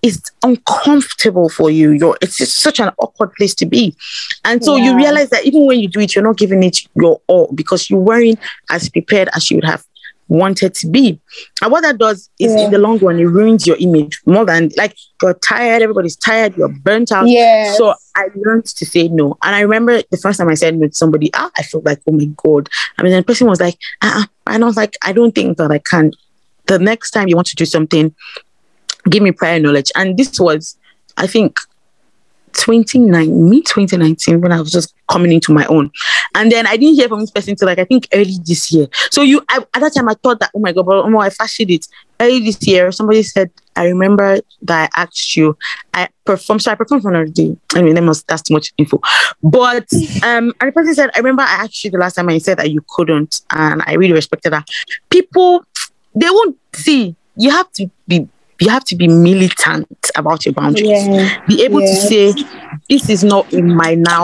it's uncomfortable for you you're it's just such an awkward place to be and so you realize that even when you do it you're not giving it your all because you weren't as prepared as you would have wanted to be and what that does is Yeah. in the long run it ruins your image more than like you're tired everybody's tired you're burnt out Yes. so I learned to say no. And I remember the first time I said no to somebody, ah, I felt like, oh my God. I mean, the person was like, ah, and I was like, I don't think that I can. The next time you want to do something, give me prior knowledge. And this was, I think, 29, mid 2019, when I was just coming into my own. And then I didn't hear from this person until like, I think early this year. So you, I, at that time, I thought that, oh my God, but oh, I fasted it. Early this year, somebody said, I remember that I asked you, I performed, so I performed for another day. I mean, that must, that's too much info. But um, and the person said, I remember I asked you the last time and you said that you couldn't. And I really respected that. People, they won't see. You have to be, you have to be militant about your boundaries yeah. be able to say this is not in my now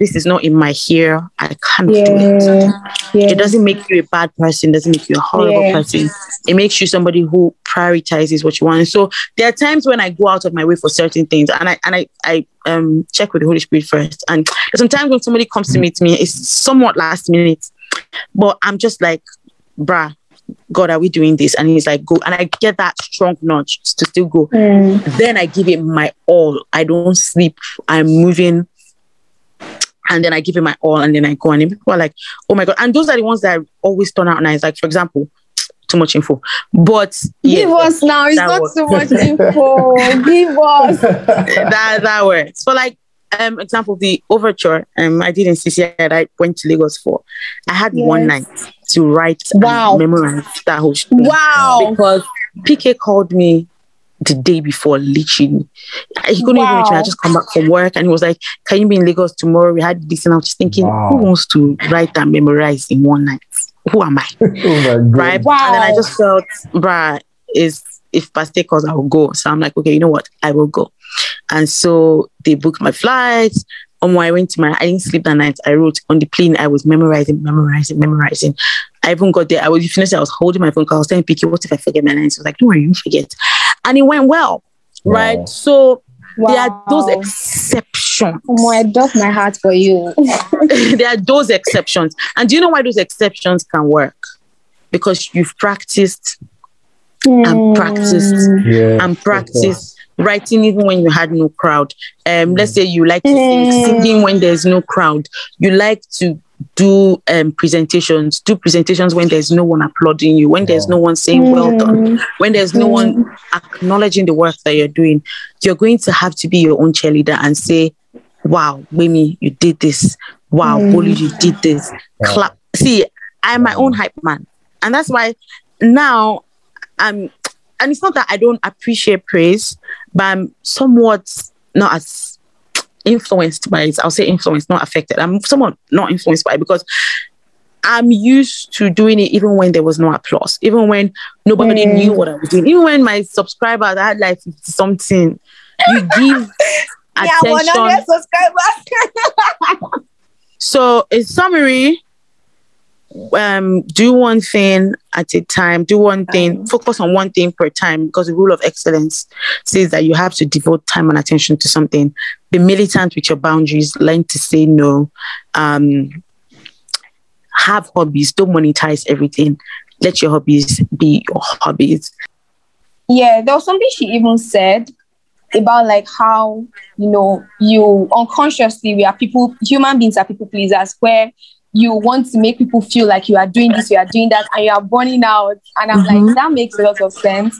this is not in my here, I can't do it. Yeah. Yeah. It doesn't make you a bad person, doesn't make you a horrible Yeah. person. It makes you somebody who prioritizes what you want. So there are times when I go out of my way for certain things and I and I, I um check with the Holy Spirit first. And sometimes when somebody comes to meet me, it's somewhat last minute, but I'm just like, bruh, God, are we doing this? And he's like, go. And I get that strong nudge to still go Mm. then I give it my all. I don't sleep. I'm moving. And then I give it my all and then I go. And then people are like, oh my God. And those are the ones that always turn out nice. Like, for example, too much info. But yeah, Give us now. It's not was- so much info. Give us. that, that works. So, like, um, example, the overture um, I did in CCI that I went to Lagos for. I had one night to write Wow. and memorize that whole thing. Wow. because PK called me the day before, literally. He couldn't even reach me. I just come back from work and he was like, Can you be in Lagos tomorrow? We had this, and I was just thinking, Wow. Who wants to write and memorize in one night? Who am I? oh my God. Right? Wow. And then I just felt, bruh, is if Pastor calls, I will go. So I'm like, okay, you know what? I will go. And so they booked my flights. On when I went to my, I didn't sleep that night. I wrote on the plane. I was memorizing, memorizing, memorizing. I even got there. I was finished. I was holding my phone because I was telling PK, what if I forget my lines? I was like, don't worry, you forget. And it went well. Wow. Right. So there are those Wow. exceptions. Omo, I doff my heart for you. there are those exceptions. And do you know why those exceptions can work? Because you've practiced and practiced Mm. yeah. and practice writing even when you had no crowd. Um, let's say you like to sing, Mm. singing when there's no crowd. You like to do um, presentations, do presentations when there's no one applauding you, when there's no one saying well done, Mm. when there's no one acknowledging the work that you're doing. You're going to have to be your own cheerleader and say, "Wow, Gbemi, you did this. Wow, Mm. Bolu, you did this." Yeah. Clap. See, I'm my own hype man, and that's why now I'm and it's not that I don't appreciate praise, but I'm somewhat not as influenced by it. I'll say influenced, not affected. I'm somewhat not influenced by it because I'm used to doing it even when there was no applause, even when nobody Mm. knew what I was doing, even when my subscribers I had like 50 something. You give Yeah, attention. 100 subscribers. So, in summary, um, do one thing at a time. Do one thing. Focus on one thing per time because the rule of excellence says that you have to devote time and attention to something. Be militant with your boundaries. Learn to say no. Um, have hobbies. Don't monetize everything. Let your hobbies be your hobbies. yeah, there was something she even said about like how you know you unconsciously we are people human beings are people pleasers where you want to make people feel like you are doing this you are doing that and you are burning out and i'm Mhm. like that makes a lot of sense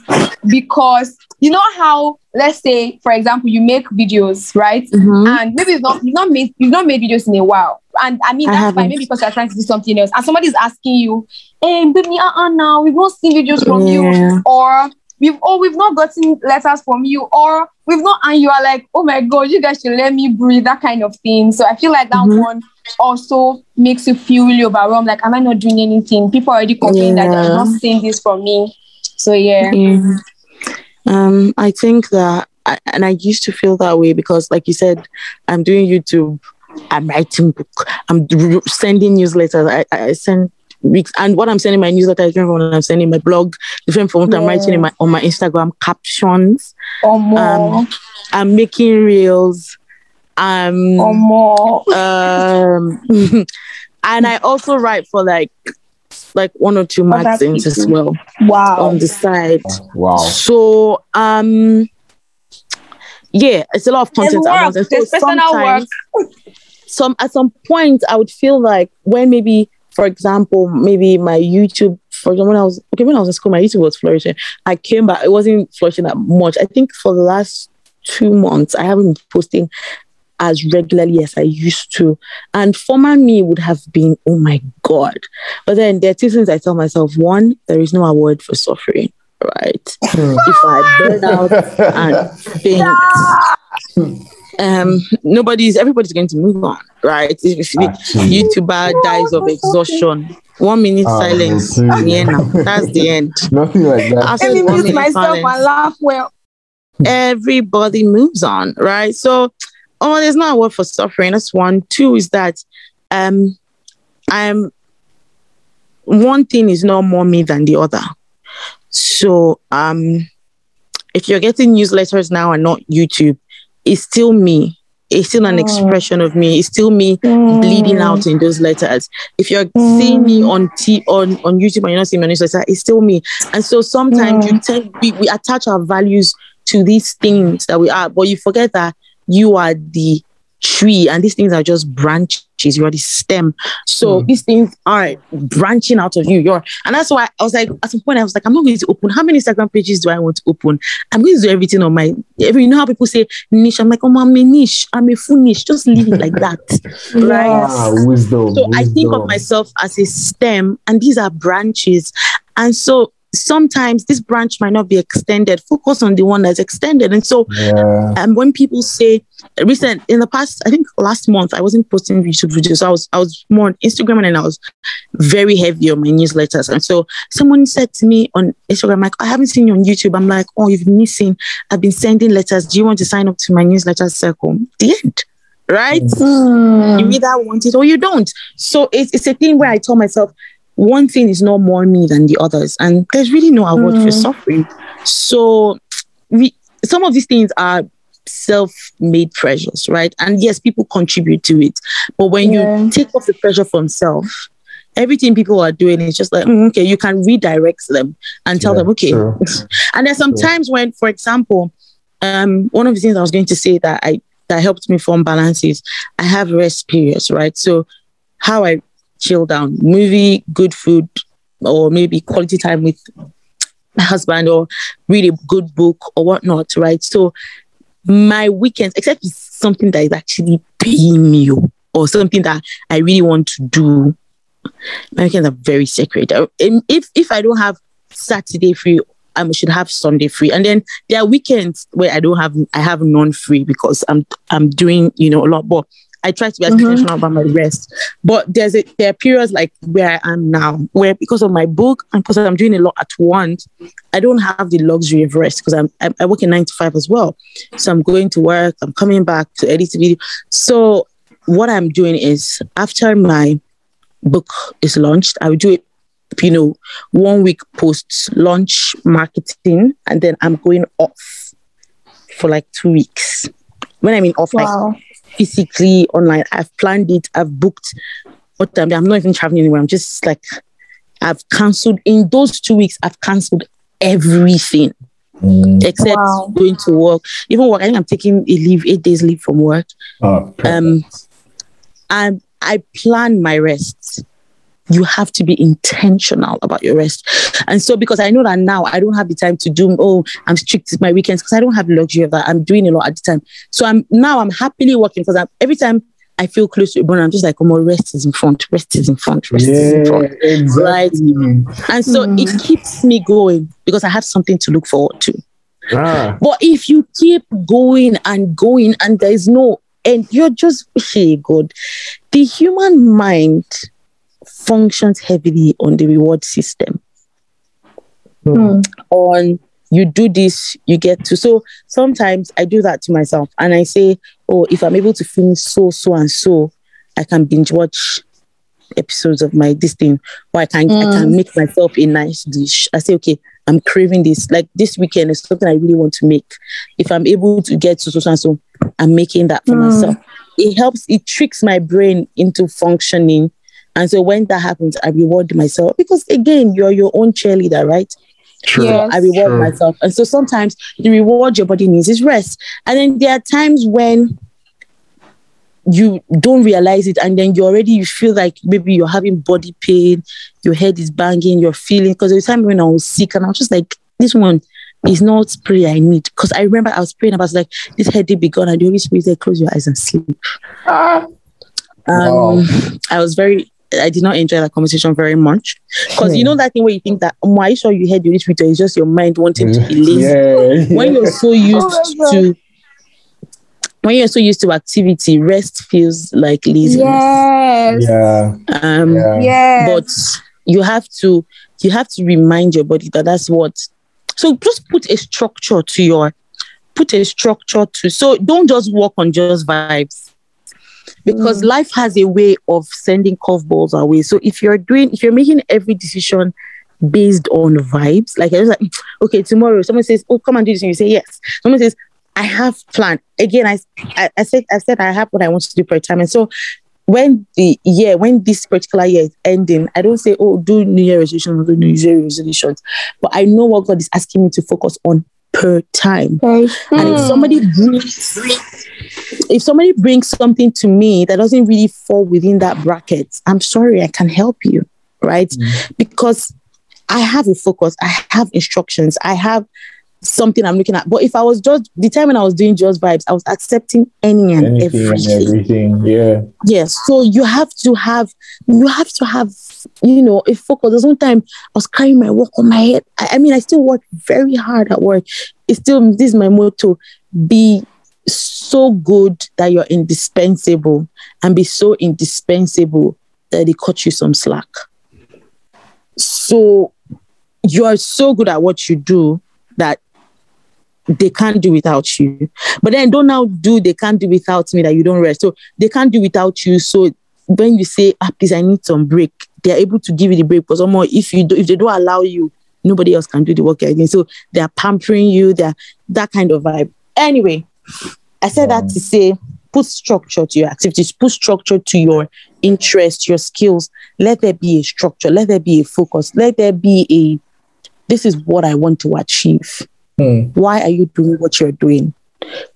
because you know how let's say for example you make videos right and maybe you've not you've not made you've not made videos in a while. And I mean I that's haven't. fine, maybe because you're trying to do something else. And somebody's asking you, hey baby, uh-uh now we've not seen videos from Yeah. you, or we've oh we've not gotten letters from you, or we've not and you are like, oh my god, you guys should let me breathe, that kind of thing. So I feel like that Mhm. one also makes you feel really overwhelmed. Like, am I not doing anything? People already complain that they're not seeing this from me. So yeah. Yeah. Um, I think that, I, and I used to feel that way because, like you said, I'm doing YouTube, I'm writing book, I'm sending newsletters. I, I send and what I'm sending my newsletter is different from what I'm sending my blog, different from what I'm writing in my on my Instagram captions. Or more. Um, I'm making reels. Um, or more. um, and I also write for like like one or two Other magazines as well Wow. on the side. Wow. So um yeah, it's a lot of content at once. work. And so There's personal work. sometimes some at some point I would feel like when maybe for example, maybe my YouTube, for example, when I was okay, when I was in school, my YouTube was flourishing. I came back, it wasn't flourishing that much. I think for the last two months, I haven't been posting as regularly as I used to. And former me would have been, oh my God. But then there are two things I tell myself. One, there is no award for suffering, right? Hmm. if I burn out and faint, um, nobody's, everybody's going to move on, right? If, if the YouTuber dies of exhaustion, one minute Ah, silence, okay. yeah, now that's the end. Nothing like that. I said Let me one mute minute myself silence and laugh well. everybody moves on, right? So oh, there's not a word for suffering. That's one. Two is that um, I'm one thing is not more me than the other. So um, if you're getting newsletters now and not YouTube, it's still me. It's still an Mm. expression of me. It's still me Mm. bleeding out in those letters. If you're seeing me on t on on YouTube and you're not seeing my newsletter, it's still me. And so sometimes you tend we, we attach our values to these things that we are, but you forget that you are the tree and these things are just branches. You're the stem. So Mm. these things are branching out of you. You're and that's why I was like, at some point, I was like, I'm not going to open. How many Instagram pages do I want to open? I'm going to do everything on my every you know how people say niche. I'm like, oh I'm a niche, I'm a full niche. Just leave it like that. right? Ah, wisdom. So I think of myself as a stem, and these are branches. And so sometimes this branch might not be extended. Focus on the one that's extended. And so Yeah. um, when people say recent in the past, I think last month I wasn't posting YouTube videos. I was I was more on Instagram and I was very heavy on my newsletters. And so someone said to me on Instagram, like, I haven't seen you on YouTube. I'm like, oh, you've been missing. I've been sending letters. Do you want to sign up to my newsletter circle? The end. Right? Mm. You either want it or you don't. So it's, it's a thing where I tell myself one thing is not more me than the others. And there's really no award for Mm. suffering. So we some of these things are self-made pressures, right? And yes, people contribute to it. But when Yeah. you take off the pressure from self, everything people are doing is just like, mm, okay, you can redirect them and tell Yeah, them, okay. true. and there's some True. times when, for example, um, one of the things I was going to say that I that helped me form balance is I have rest periods, right? So how I chill down, movie, good food, or maybe quality time with my husband or read a good book or whatnot, right? So my weekends, except it's something that is actually paying me or something that I really want to do, my weekends are very sacred. Uh, If if I don't have Saturday free, I should have Sunday free. And then there are weekends where I don't have I have none free because I'm I'm doing, you know, a lot. But I try to be as Mhm. intentional about my rest. But there's a there are periods like where I am now, where because of my book and because I'm doing a lot at once, I don't have the luxury of rest because I'm I, I work in nine to five as well. So I'm going to work, I'm coming back to edit the video. So what I'm doing is after my book is launched, I will do it, you know, one week post launch marketing, and then I'm going off for like two weeks. When I mean off, like Wow. Physically online. I've planned it. I've booked. What time? I'm not even traveling anywhere. I'm just like, I've cancelled in those two weeks. I've cancelled everything Mm. except Wow. going to work. Even work. I think I'm taking a leave, eight days leave from work. Perfect. Um, and I plan my rest. You have to be intentional about your rest. And so, because I know that now I don't have the time to do, oh, I'm strict with my weekends because I don't have the luxury of that. I'm doing a lot at the time. So, I'm now I'm happily working because every time I feel close to a burn, I'm just like, oh, my rest is in front, rest is in front, rest is in yeah, front. exactly. And so, it keeps me going because I have something to look forward to. Ah, But if you keep going and going and there's no end, you're just, hey, God, the human mind functions heavily on the reward system. Mm. On you do this, you get to. So sometimes I do that to myself and I say, oh, if I'm able to finish so, so, and so, I can binge watch episodes of my this thing, or I can I can make myself a nice dish. I say, okay, I'm craving this. Like this weekend is something I really want to make. If I'm able to get to so, so and so, I'm making that for Mm. myself. It helps, it tricks my brain into functioning. And so when that happens, I reward myself because again, you're your own cheerleader, right? true. Yeah. I reward True. myself. And so sometimes the reward your body needs is rest. And then there are times when you don't realize it and then you already you feel like maybe you're having body pain, your head is banging, you're feeling because there was time when I was sick and I was just like, this one is not spray I need. Because I remember I was praying about like this headache be gone and the Holy Spirit said, close your eyes and sleep. Ah. Um, Wow. I was very, I did not enjoy that conversation very much because you know that thing where you think that, um, are you sure you heard the Holy Spirit or just your mind wanting to be lazy? Yeah. When you're so used Oh to, when you're so used to activity, rest feels like laziness. Yes. yeah. Um, Yeah. Yes. but you have to, you have to remind your body that that's what. So just put a structure to your put a structure to so don't just work on just vibes because mm. life has a way of sending curveballs our way. So if you're doing if you're making every decision based on vibes like i was like mm, okay tomorrow someone says oh come and do this and you say yes. Someone says i have plan. again i i, I said i said i have what i want to do per time. And so when the year when this particular year is ending i don't say oh do new year resolutions do new year resolutions. But i know what god is asking me to focus on per time. And if somebody brings if somebody brings something to me that doesn't really fall within that bracket i'm sorry i can help you right? Mm. Because i have a focus i have instructions i have something i'm looking at but if i was just the time when i was doing just vibes i was accepting any and Anything and everything everything. Yeah. Yes. So you have to have you have to have you know a focus. There's one time I was carrying my work on my head. I, I mean, I still work very hard at work. It's still this is my motto: be so good that you're indispensable, and be so indispensable that they cut you some slack. So you are so good at what you do that they can't do without you. But then don't now do they can't do without me that you don't rest. So they can't do without you. So when you say, ah, please, I need some break, they're able to give you the break. Because more if you do, if they don't allow you, nobody else can do the work you're. So they're pampering you, they're that kind of vibe. Anyway, I said that to say put structure to your activities, put structure to your interests, your skills. Let there be a structure, let there be a focus, let there be a this is what I want to achieve. Hmm. Why are you doing what you're doing?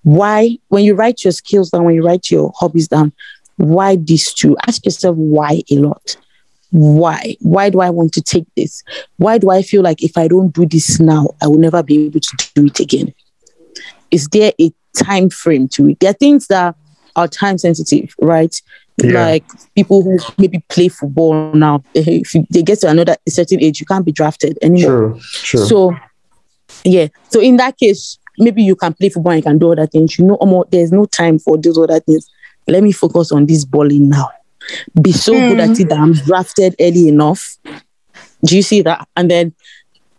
Why, when you write your skills down, when you write your hobbies down, why these two? Ask yourself why a lot. Why? Why do I want to take this? Why do I feel like if I don't do this now, I will never be able to do it again? Is there a time frame to it? There are things that are time sensitive, right? Yeah. Like people who maybe play football now, if they get to another certain age, you can't be drafted anymore. True. True. So, yeah. So in that case, maybe you can play football and you can do other things. You know, there's no time for those other things. Let me focus on this balling now. Be so good at hmm. it that I'm drafted early enough. Do you see that? And then,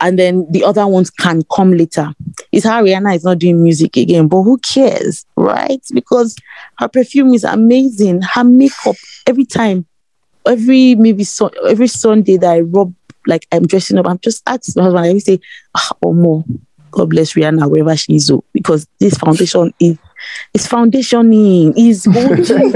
and then the other ones can come later. It's how Rihanna is not doing music again, but who cares, right? Because her perfume is amazing. Her makeup every time, every maybe so, every Sunday that I rub like I'm dressing up, I'm just asking my husband, I always say, ah, or more. God bless Rihanna wherever she is, oh, because this foundation is it's foundationing, is holding,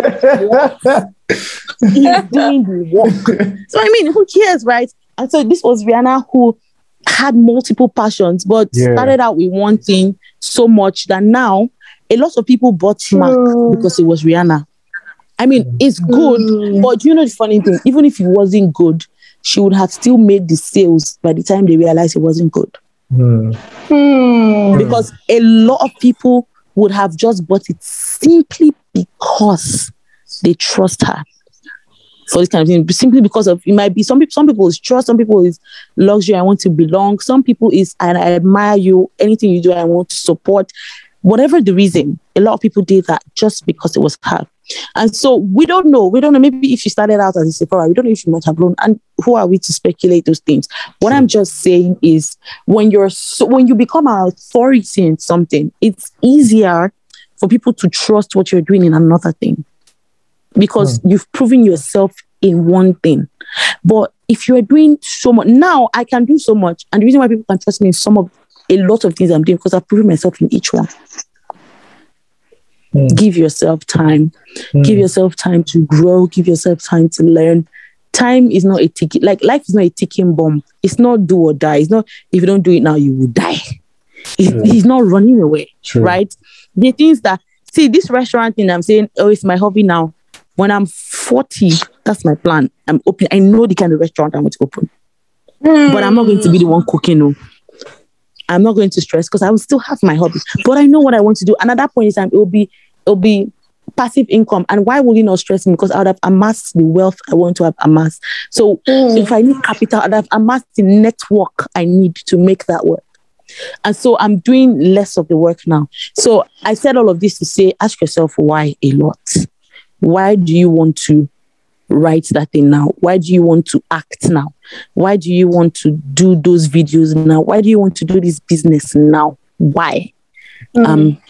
is doing the work. So I mean, who cares, right? And so this was Rihanna who had multiple passions, but Yeah. started out with one thing so much that now a lot of people bought Mac because it was Rihanna. I mean, it's good, but you know the funny thing, even if it wasn't good, she would have still made the sales by the time they realized it wasn't good. Hmm. Hmm. Because a lot of people would have just bought it simply because they trust her for this kind of thing. Simply because of it might be some people, some people is trust, some people is luxury, I want to belong, some people is and I admire you, anything you do, I want to support. Whatever the reason, a lot of people did that just because it was her. And so we don't know. We don't know. Maybe if you started out as a Sephora, we don't know if she might have grown. And who are we to speculate those things? What I'm just saying is when you're so when you become an authority in something, it's easier for people to trust what you're doing in another thing. Because hmm. you've proven yourself in one thing. But if you're doing so much now, I can do so much. And the reason why people can trust me in some of a lot of things I'm doing because I've proven myself in each one. Hmm. Give yourself time. Give yourself time to grow. Give yourself time to learn. Time is not a ticket. Like life is not a ticking bomb. It's not do or die. It's not if you don't do it now, you will die. It- True. He's not running away, True. right? The things that see this restaurant thing. I'm saying, oh, it's my hobby now. When I'm 40, that's my plan. I'm open. I know the kind of restaurant I want to open, but I'm not going to be the one cooking. No, I'm not going to stress because I will still have my hobby. But I know what I want to do. And at that point in time, it will be it'll be passive income. And why would you not stress me? Because I would have amassed the wealth I want to have amassed. So mm. if I need capital, I'd have amassed the network I need to make that work. And so I'm doing less of the work now. So I said all of this to say, ask yourself why a lot. Why do you want to write that thing now? Why do you want to act now? Why do you want to do those videos now? Why do you want to do this business now? Why? Um,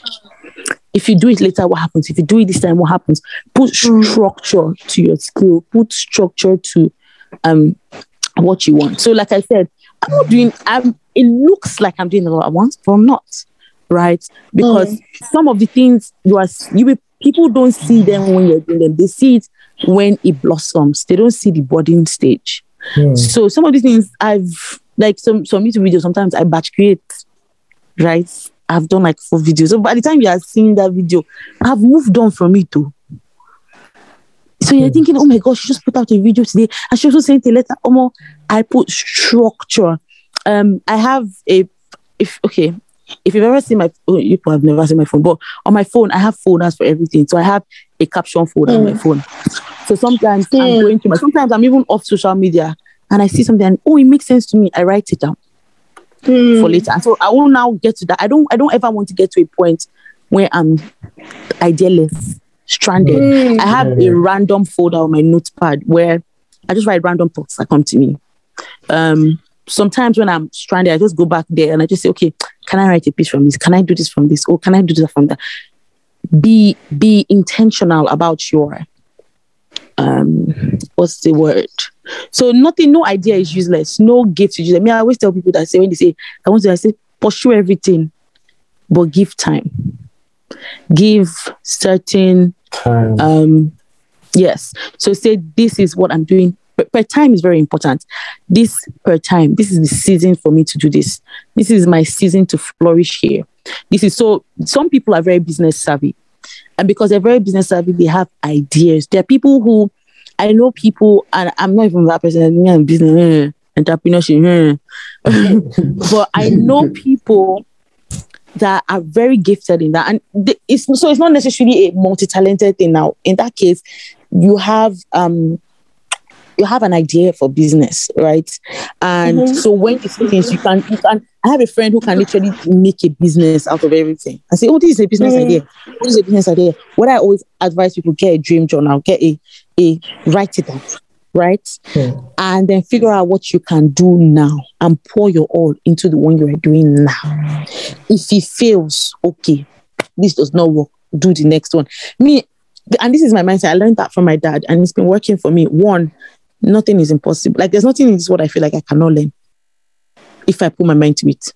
if you do it later, what happens? If you do it this time, what happens? Put structure to your skill. Put structure to um what you want. So, like I said, I'm not doing. I'm. It looks like I'm doing a lot at once, but I'm not. Right? Because some of the things you are you will, people don't see them when you're doing them. They see it when it blossoms. They don't see the budding stage. Hmm. So some of these things I've like some some YouTube videos. Sometimes I batch create. Right? I've done like four videos. So by the time you are seeing that video, I've moved on from it too. So you're thinking, oh my gosh, she just put out a video today. And she also sent a letter. Oh Omo, I put structure. Um, I have a if okay, if you've ever seen my oh, you have never seen my phone, but on my phone, I have folders for everything. So I have a caption folder on my phone. So sometimes I'm Mm. going through my sometimes I'm even off social media and I see something and oh, it makes sense to me. I write it down Mm. for later. And so I will now get to that. I don't I don't ever want to get to a point where I'm idealist, stranded. Mm. I have a random folder on my notepad where I just write random thoughts that come to me. Um sometimes when I'm stranded, I just go back there and I just say, okay, can I write a piece from this? Can I do this from this? Or can I do this from that? Be be intentional about your um what's the word? So nothing, no idea is useless. No gift is useless. I mean, I always tell people that say when they say I want to, I say pursue everything, but give time. Give certain Time. um yes. So say this is what I'm doing. Per, per time is very important. This per time, this is the season for me to do this. This is my season to flourish here. This is so some people are very business savvy. And because they're very business savvy, they have ideas. There are people who I know people, and I'm not even that person. I'm in business, eh, entrepreneurship, eh. but I know people that are very gifted in that, and they, it's so it's not necessarily a multi-talented thing. Now, in that case, you have um you have an idea for business, right? And Mhm. so when you see things, you can you can. I have a friend who can literally make a business out of everything. I say, "Oh, this is a business Mm. idea. This is a business idea." What I always advise people: get a dream journal, get a a write it down, right? Hmm. And then figure out what you can do now and pour your all into the one you are doing now. If it fails, okay, this does not work. Do the next one. Me, and this is my mindset. I learned that from my dad, and it's been working for me. One, nothing is impossible. Like there's nothing in this world I feel like I cannot learn if I put my mind to it.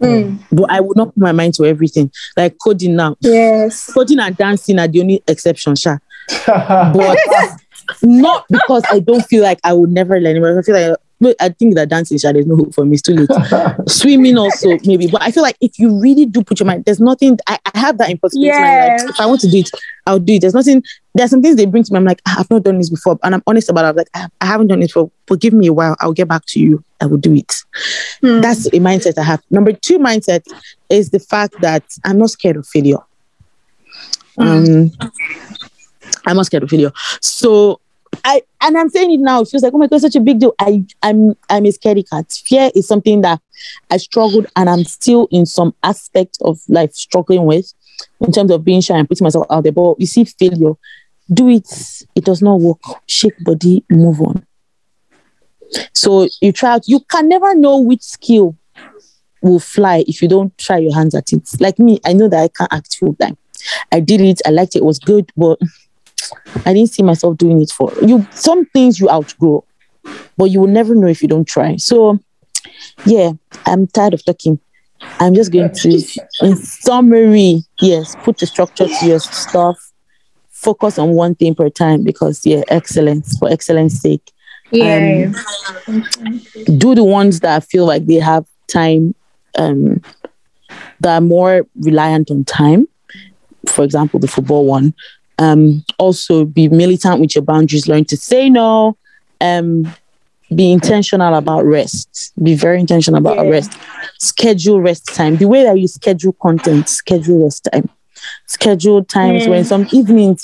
Mm. But I would not put my mind to everything. Like coding now. Yes. Coding and dancing are the only exception, sure. But not because I don't feel like I would never learn but I feel like but I think that dancing, sure, there's no hope for me. It's too late. Swimming also maybe, but I feel like if you really do put your mind, there's nothing. I, I have that impossibility. mind, Yes. Like, if I want to do it, I'll do it. There's nothing. There's some things they bring to me. I'm like, "Ah, I've not done this before, and I'm honest about it. I'm like, I, I haven't done it for. But give me a while. I'll get back to you. I will do it. Mm. That's a mindset I have. Number two mindset is the fact that I'm not scared of failure. Um, I'm not scared of failure. So I and I'm saying it now. It feels like, oh my god, such a big deal. I I'm I'm a scaredy cat. Fear is something that I struggled and I'm still in some aspect of life struggling with in terms of being shy and putting myself out there. But you see, failure, do it. It does not work. Shake body, move on. So you try out. You can never know which skill will fly if you don't try your hands at it. Like me, I know that I can't act full time. I did it. I liked it. It was good, but I didn't see myself doing it for you. Some things you outgrow, but you will never know if you don't try. So, yeah, I'm tired of talking. I'm just going to, in summary, yes, put the structure to your stuff. Focus on one thing per time because, yeah, excellence for excellence sake. Yeah. Do the ones that feel like they have time, um, that are more reliant on time. For example, the football one. Um, also be militant with your boundaries, learn to say no, um, be intentional about rest. Be very intentional about Yeah. rest. Schedule rest time. The way that you schedule content, schedule rest time. Schedule times Mm. when some evenings,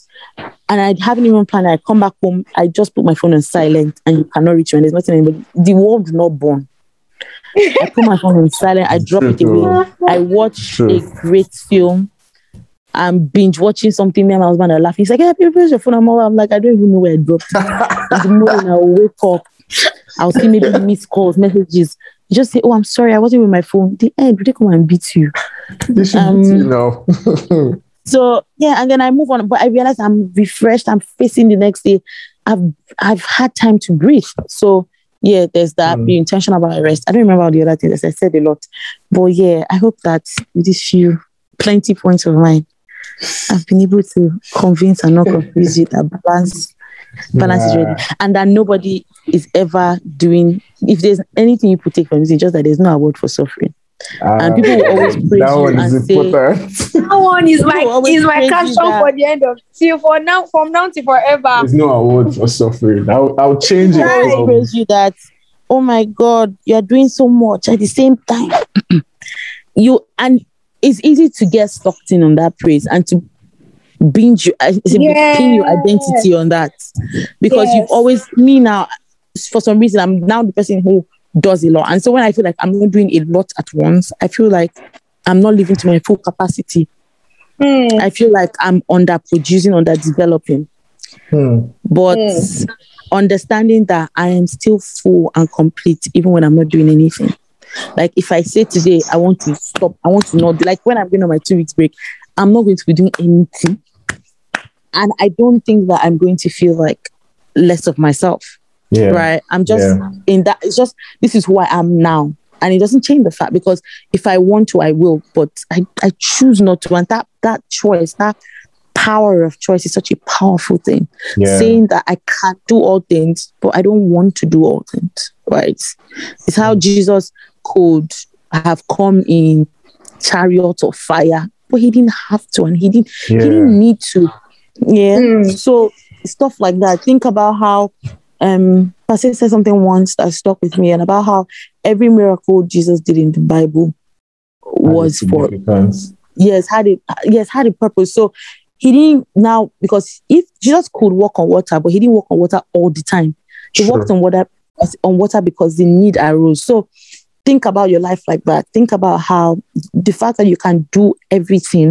and I haven't even planned. I come back home, I just put my phone on silent, and you cannot reach me. And there's nothing. Anybody. The world not born. I put my phone on silent. I drop it away. I watch a great film. I'm binge watching something. Me and my husband are laughing. He's like, "Yeah, people, where's your phone?" I'm, all, I'm like, "I don't even know where I dropped it." In the morning, I'll wake up. I'll see maybe missed calls, messages. You just say, "Oh, I'm sorry, I wasn't with my phone." The end, they come and beat you. They should Um, beat you now. So yeah, and then I move on. But I realize I'm refreshed. I'm facing the next day. I've I've had time to breathe. So yeah, there's that. Mm. Be intentional about rest. I don't remember all the other things. I said a lot, but yeah, I hope that with these few plenty points of mine, I've been able to convince and not confuse you that balance balance is ready, and that nobody is ever doing. If there's anything you could take from this, it's just that there's no award for suffering. And ah, people will always praise that you one is and say- important. That one is my People is my praise caption for the end of till for now from now to forever. There's no award for suffering. I'll, I'll change it. always from- praise you that oh my god you're doing so much at the same time you and it's easy to get sucked in on that praise and to binge you uh, pin your identity on that because you've always me now for some reason i'm now the person who does a lot and so when i feel like i'm not doing a lot at once i feel like i'm not living to my full capacity Hmm. i feel like i'm under producing under developing Hmm. but Mm. understanding that I am still full and complete even when I'm not doing anything. Like if I say today I want to stop, I want to not like when I'm going on my two weeks break, I'm not going to be doing anything, and I don't think that I'm going to feel like less of myself. Yeah. Right? I'm just Yeah. in that. It's just this is who I am now. And it doesn't change the fact because if I want to, I will, but I, I choose not to. And that that choice, that power of choice is such a powerful thing Yeah. saying that I can't do all things, but I don't want to do all things, right? It's how mm. Jesus could have come in chariots of fire, but he didn't have to, and he didn't yeah. he didn't need to. Yeah. Mm. So stuff like that. Think about how um Pastor said something once that stuck with me, and about how every miracle Jesus did in the Bible was for yes had it yes had a purpose so he didn't now because if jesus could walk on water but he didn't walk on water all the time he Sure. walked on water on water because the need arose so think about your life like that think about how the fact that you can do everything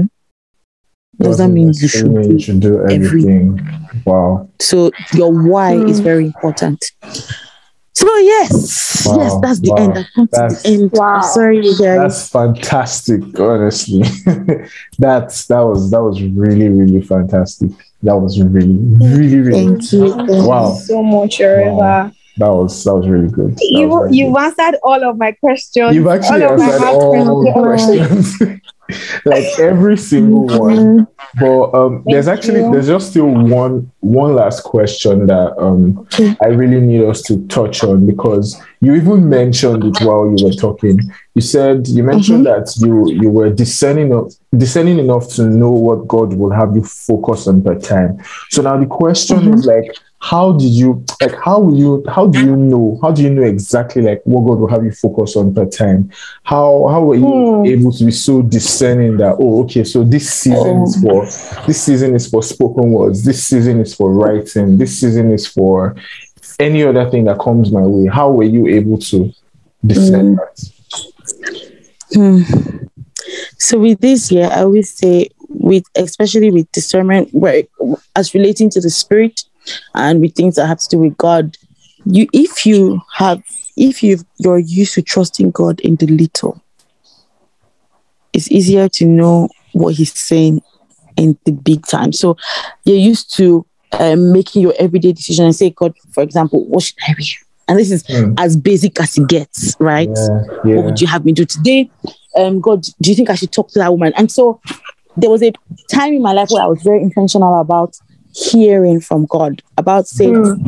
doesn't Doesn't mean you should necessarily do you should do everything. everything. Wow. so your why is Hmm. very important so yes Wow, yes that's the wow. end I've come to That's- the end Wow. sorry guys That's fantastic, honestly. That's that was that was really, really fantastic. That was really, really, really thank you Wow. so much, Oreva. That was that was really good. That you really you've good. answered all of my questions. You've actually all of my answered all questions. questions. like every single one. But um, there's actually you. there's just still one one last question that um Okay. I really need us to touch on because you even mentioned it while you were talking. You said you mentioned that you you were discerning of, discerning enough to know what God will have you focus on per time. So now the question is like, how did you like how will you how do you know how do you know exactly like what God will have you focus on per time? How how were you Hmm. able to be so discerning that oh okay so this season is for this season is for spoken words this season is for writing this season is for any other thing that comes my way how were you able to discern that Hmm. So with this year, I always say with especially with discernment, where as relating to the spirit and with things that have to do with God, you if you have if you you're used to trusting God in the little, it's easier to know what He's saying in the big time. So you're used to um, making your everyday decision and say, God, for example, what should I wear? And this is Hmm. as basic as it gets, right? yeah what would you have me do today? Um, God, do you think I should talk to that woman? And so there was a time in my life where I was very intentional about hearing from God, about saying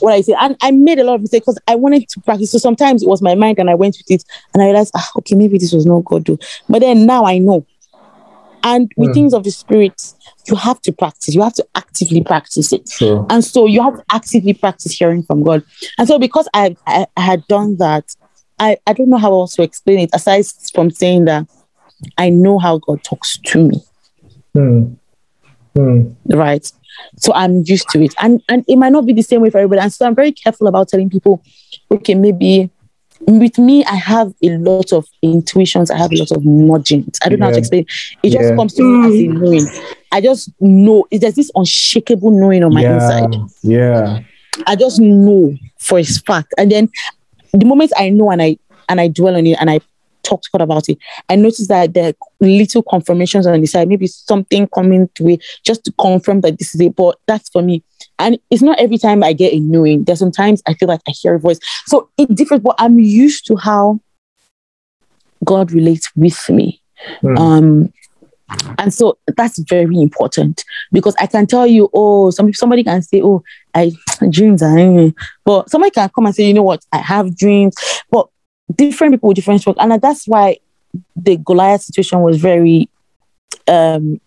what I say. And I made a lot of mistakes because I wanted to practice. So sometimes it was my mind and I went with it and I realized, ah, okay, maybe this was not God. Do. But then now I know. And with Hmm. things of the spirit, you have to practice. You have to actively practice it. so And so you have to actively practice hearing from God. And so because I, I, I had done that, I, I don't know how else to explain it aside from saying that I know how God talks to me, hmm. Hmm. right? So I'm used to it. And and it might not be the same way for everybody. And so I'm very careful about telling people, okay, maybe with me, I have a lot of intuitions, I have a lot of nudgings. I don't know how to explain. It just Yeah. comes to me as a mm. knowing. I just know there's this unshakable knowing on my yeah inside. yeah I just know for a fact. And then the moment I know and I and I dwell on it and I talk to God about it, I notice that there are little confirmations on the side, maybe something coming to it just to confirm that this is it. But that's for me. And it's not every time I get a knowing. There's sometimes I feel like I hear a voice. So it differs, but I'm used to how God relates with me. Mm. Um, and so that's very important because I can tell you, oh, some somebody can say, oh, I dreams are, eh." but somebody can come and say, you know what, I have dreams, but different people with different strokes, and that's why the Goliath situation was very um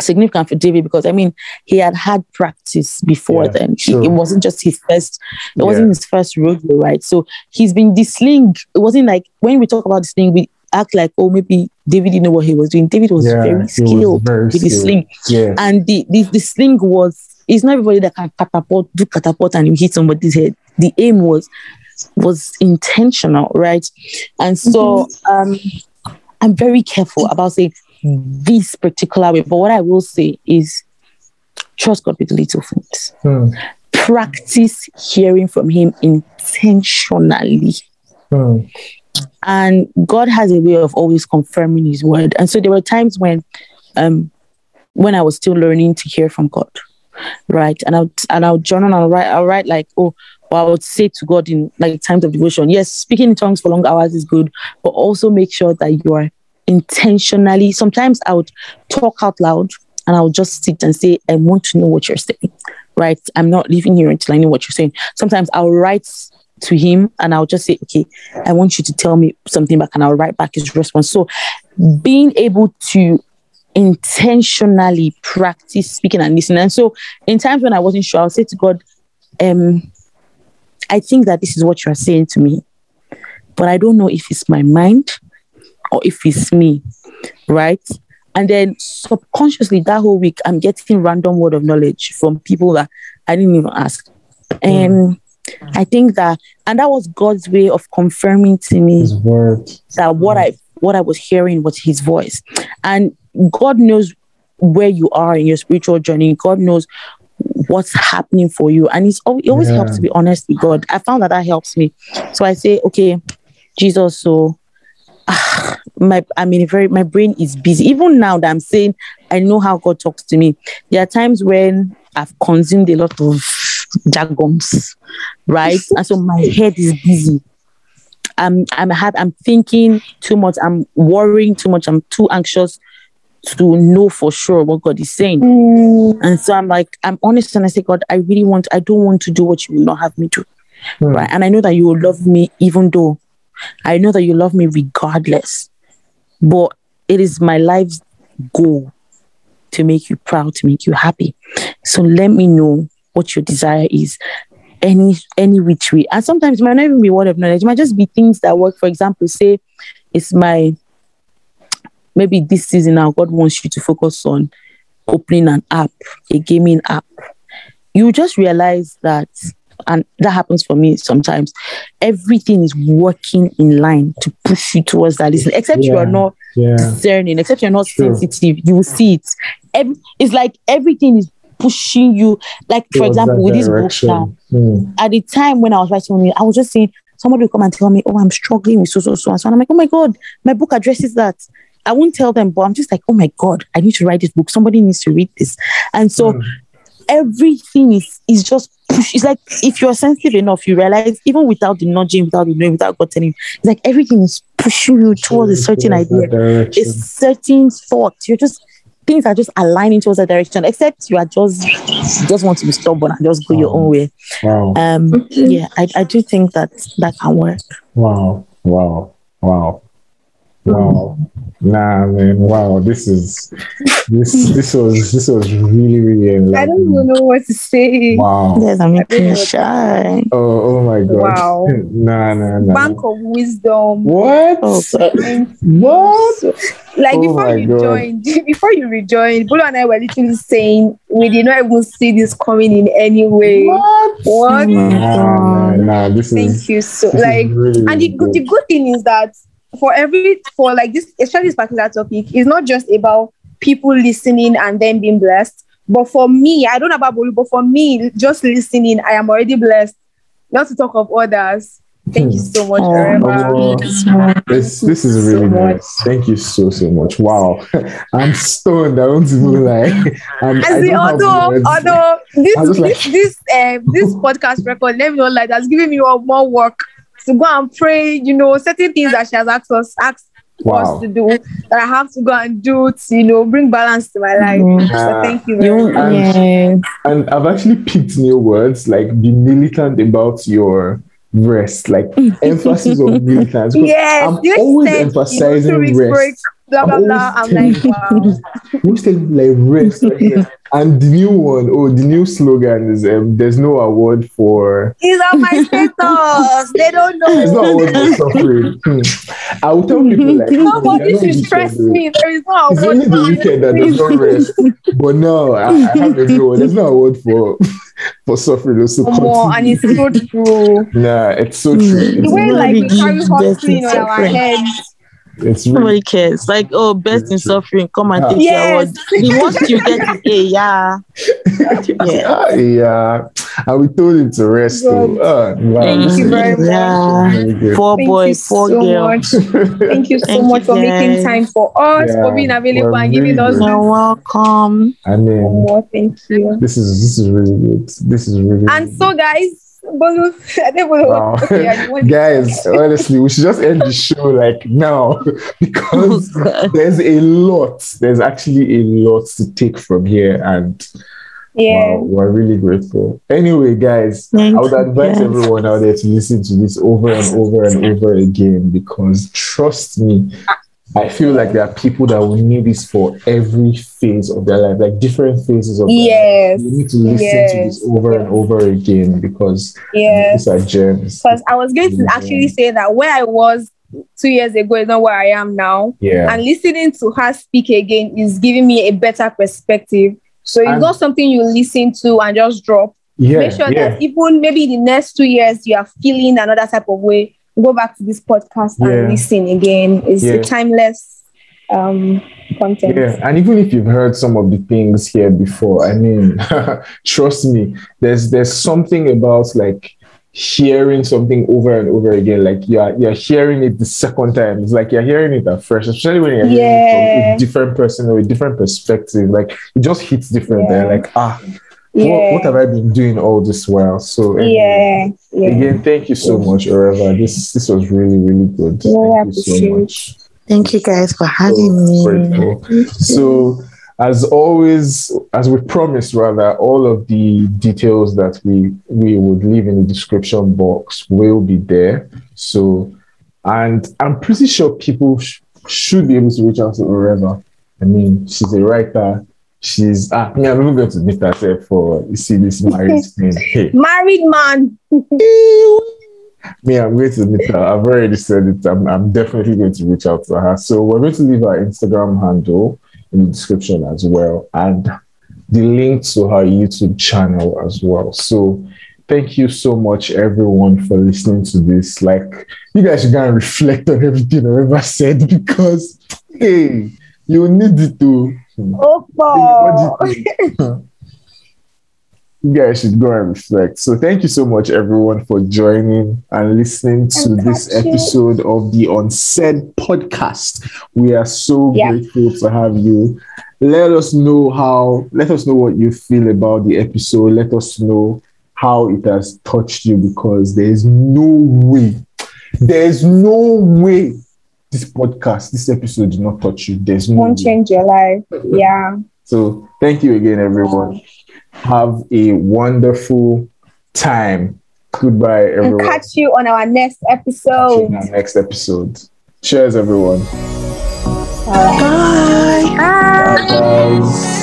significant for David because I mean he had had practice before Yeah, then. He- it wasn't just his first, it Yeah. wasn't his first rodeo, right? So he's been the sling. It wasn't like when we talk about the sling, we act like oh maybe David didn't know what he was doing. David was Yeah, he very was skilled very with the skilled. sling, Yeah. and the, the the sling was. It's not everybody that can catapult, do catapult, and you hit somebody's head. The aim was was intentional, right? And so um, I'm very careful about saying this particular way. But what I will say is trust God with little things. Hmm. Practice hearing from Him intentionally. Hmm. And God has a way of always confirming His word. And so there were times when, um, when I was still learning to hear from God, right? And I would, and I would journal and I'll write, I'll write like, oh, or I would say to God in like times of devotion, yes, speaking in tongues for long hours is good, but also make sure that you are intentionally. Sometimes I would talk out loud and I would just sit and say, I want to know what you're saying, right? I'm not leaving here until I know what you're saying. Sometimes I'll write to him and I'll just say, okay, I want you to tell me something back and I'll write back his response. So being able to intentionally practice speaking and listening. And so in times when I wasn't sure, I'll say to God, um, I think that this is what you are saying to me, but I don't know if it's my mind or if it's me, right? And then subconsciously that whole week, I'm getting random word of knowledge from people that I didn't even ask. And I think that, and that was God's way of confirming to me that what I what I was hearing was His voice, and God knows where you are in your spiritual journey. God knows what's happening for you, and it's al- it always Yeah. helps to be honest with God. I found that that helps me. So I say, okay, Jesus, so. Ah, my I mean very my brain is busy. Even now that I'm saying I know how God talks to me. There are times when I've consumed a lot of jargons, right? and so my head is busy. I'm I'm I'm thinking too much. I'm worrying too much. I'm too anxious to know for sure what God is saying. And so I'm like, I'm honest and I say, God, I really want, I don't want to do what you will not have me do. Hmm. Right. And I know that you will love me even though I know that you love me regardless. But it is my life's goal to make you proud, to make you happy. So let me know what your desire is. Any any which way. And sometimes it might not even be word of knowledge, it might just be things that work. For example, say it's my maybe this season now, God wants you to focus on opening an app, a gaming app. You just realize that, and that happens for me sometimes. Everything is working in line to push you towards that listen, except you are not Yeah. discerning, except you're not True. sensitive, you will see it. Ev- it's like everything is pushing you. Like, for example, with this book now, Hmm. at the time when I was writing it, I was just saying, somebody will come and tell me, Oh, I'm struggling with so, so, so. And so and I'm like, Oh my God, my book addresses that. I won't tell them, but I'm just like, Oh my God, I need to write this book. Somebody needs to read this. And so Hmm. everything is is just push. It's like if you're sensitive enough, you realize even without the nudging, without the knowing, without God telling you, it's like everything is pushing you towards a certain Towards idea direction. a certain thought. You're just things are just aligning towards that direction, except you are just you just want to be stubborn and just go your own way. Wow. Um yeah, I, I do think that that can work. Wow. Wow. Wow. Wow. Nah, man. Wow. This is this this was this was really really I don't even know what to say. Wow. Yes, I'm making think shy. Oh, oh my god. Wow. nah, nah, nah. Bank of wisdom. What? Oh God. What? like Oh before you God. joined, before you rejoined, Bolu and I were literally saying we did not even see this coming in any way. What? What? Oh Nah, nah, God. nah. This Thank is you so this like really, and the good, the good thing is that for every for like this especially this particular topic it's not just about people listening and then being blessed but for me i don't know about Bolu, but for me just listening i am already blessed not to talk of others Thank you so much, Oh, Oh, this this is really much. nice. Thank you so so much. Wow, I'm stoned. I don't even like. I'm, I see, although although this this like- this um this podcast record, let me know like that's giving me more work to go and pray. You know, certain things that she has asked us asked Wow. us to do that I have to go and do to you know bring balance to my life. Mhm. So Ah. thank you very You, much. yeah. and I've actually picked new words like be militant about your rest, like emphasis on militants. 'Cause Yes, I'm always said, you know, emphasizing rest. break, blah blah I'm blah. I'm like, wow. Most telling like rest. like, and the new one, oh, the new slogan is um, there's no award for These are my status. They don't know. there's no award for suffering. Hmm. I will tell people like Nobody "You're not should stress me. There is no It's award only the for weekend that does not rest. But no, I, I have a new. There's no award for for suffering. Also, more, and it's so true. nah, it's so true. The way like we carry hustling on our heads. It's really Nobody cares. Like, oh, best in true. suffering. Come and Ah. take your award. The worst you get is A, yeah. Yeah. Ah, yeah. And we told him to rest. God. Though. Ah, wow, Thank you very much. Yeah. really good. Four Thank boys, four so girls. much. Thank you so Thank much you, for making time for us, Yeah, for being available we're and giving us good. You're welcome. I mean, more. Thank you. this is this is really good. This is really And good. so, guys, Bolu, I don't know. Wow. Okay, Guys, honestly, we should just end the show like now Oh, because there's a lot. There's actually a lot to take from here, and yeah. wow, we're really grateful. Anyway, guys, Thank I would advise guys. everyone out there to listen to this over and over and over again because trust me, I feel like there are people that will need this for every phase of their life, like different phases of. Yes. You need to listen to this over and over again because Yes. these are gems. Because I was going to actually say that where I was two years ago is not where I am now. Yeah. And listening to her speak again is giving me a better perspective. So it's And- not something you listen to and just drop. yeah. Make sure yeah. that even maybe in the next two years you are feeling another type of way, go back to this podcast Yeah. and listen again. It's Yeah. a timeless um content. Yeah, and even if you've heard some of the things here before, I mean, trust me, there's there's something about like hearing something over and over again. Like you're you're hearing it the second time. It's like you're hearing it afresh, especially when you're hearing it from a different person or a different perspective. Like it just hits different. Yeah. There, like ah, Yeah. what, what have I been doing all this while? So anyway, yeah. Yeah. Again, thank you so much, Oreva. This this was really really good. Yeah, thank you so much. Thank you guys for having So me. grateful. So, as always, as we promised, rather, all of the details that we we would leave in the description box will be there. So, and I'm pretty sure people sh- should be able to reach out to Oreva. I mean, she's a writer. She's ah, me. I'm even going to meet her sef for you see this marriage thing. Hey, Married man. me, I'm going to meet her. I've already said it. I'm, I'm definitely going to reach out to her. So we're going to leave our Instagram handle in the description as well, and the link to her YouTube channel as well. So thank you so much, everyone, for listening to this. Like, you guys should go and reflect on everything I've ever said because, hey, you need it to. Oh, What do you think? you guys should go and reflect. So thank you so much everyone for joining and listening to And this it. episode of the Unsaid podcast. We are so Yeah. grateful to have you. Let us know how let us know what you feel about the episode. Let us know how it has touched you because there is no way, there's no way this podcast, this episode did not touch you. There's no won't change your life. Yeah. So thank you again, everyone. Have a wonderful time. Goodbye, And everyone. catch you on our next Catch you episode. in our next episode. Cheers, everyone. Bye. Bye. Bye. Bye, guys.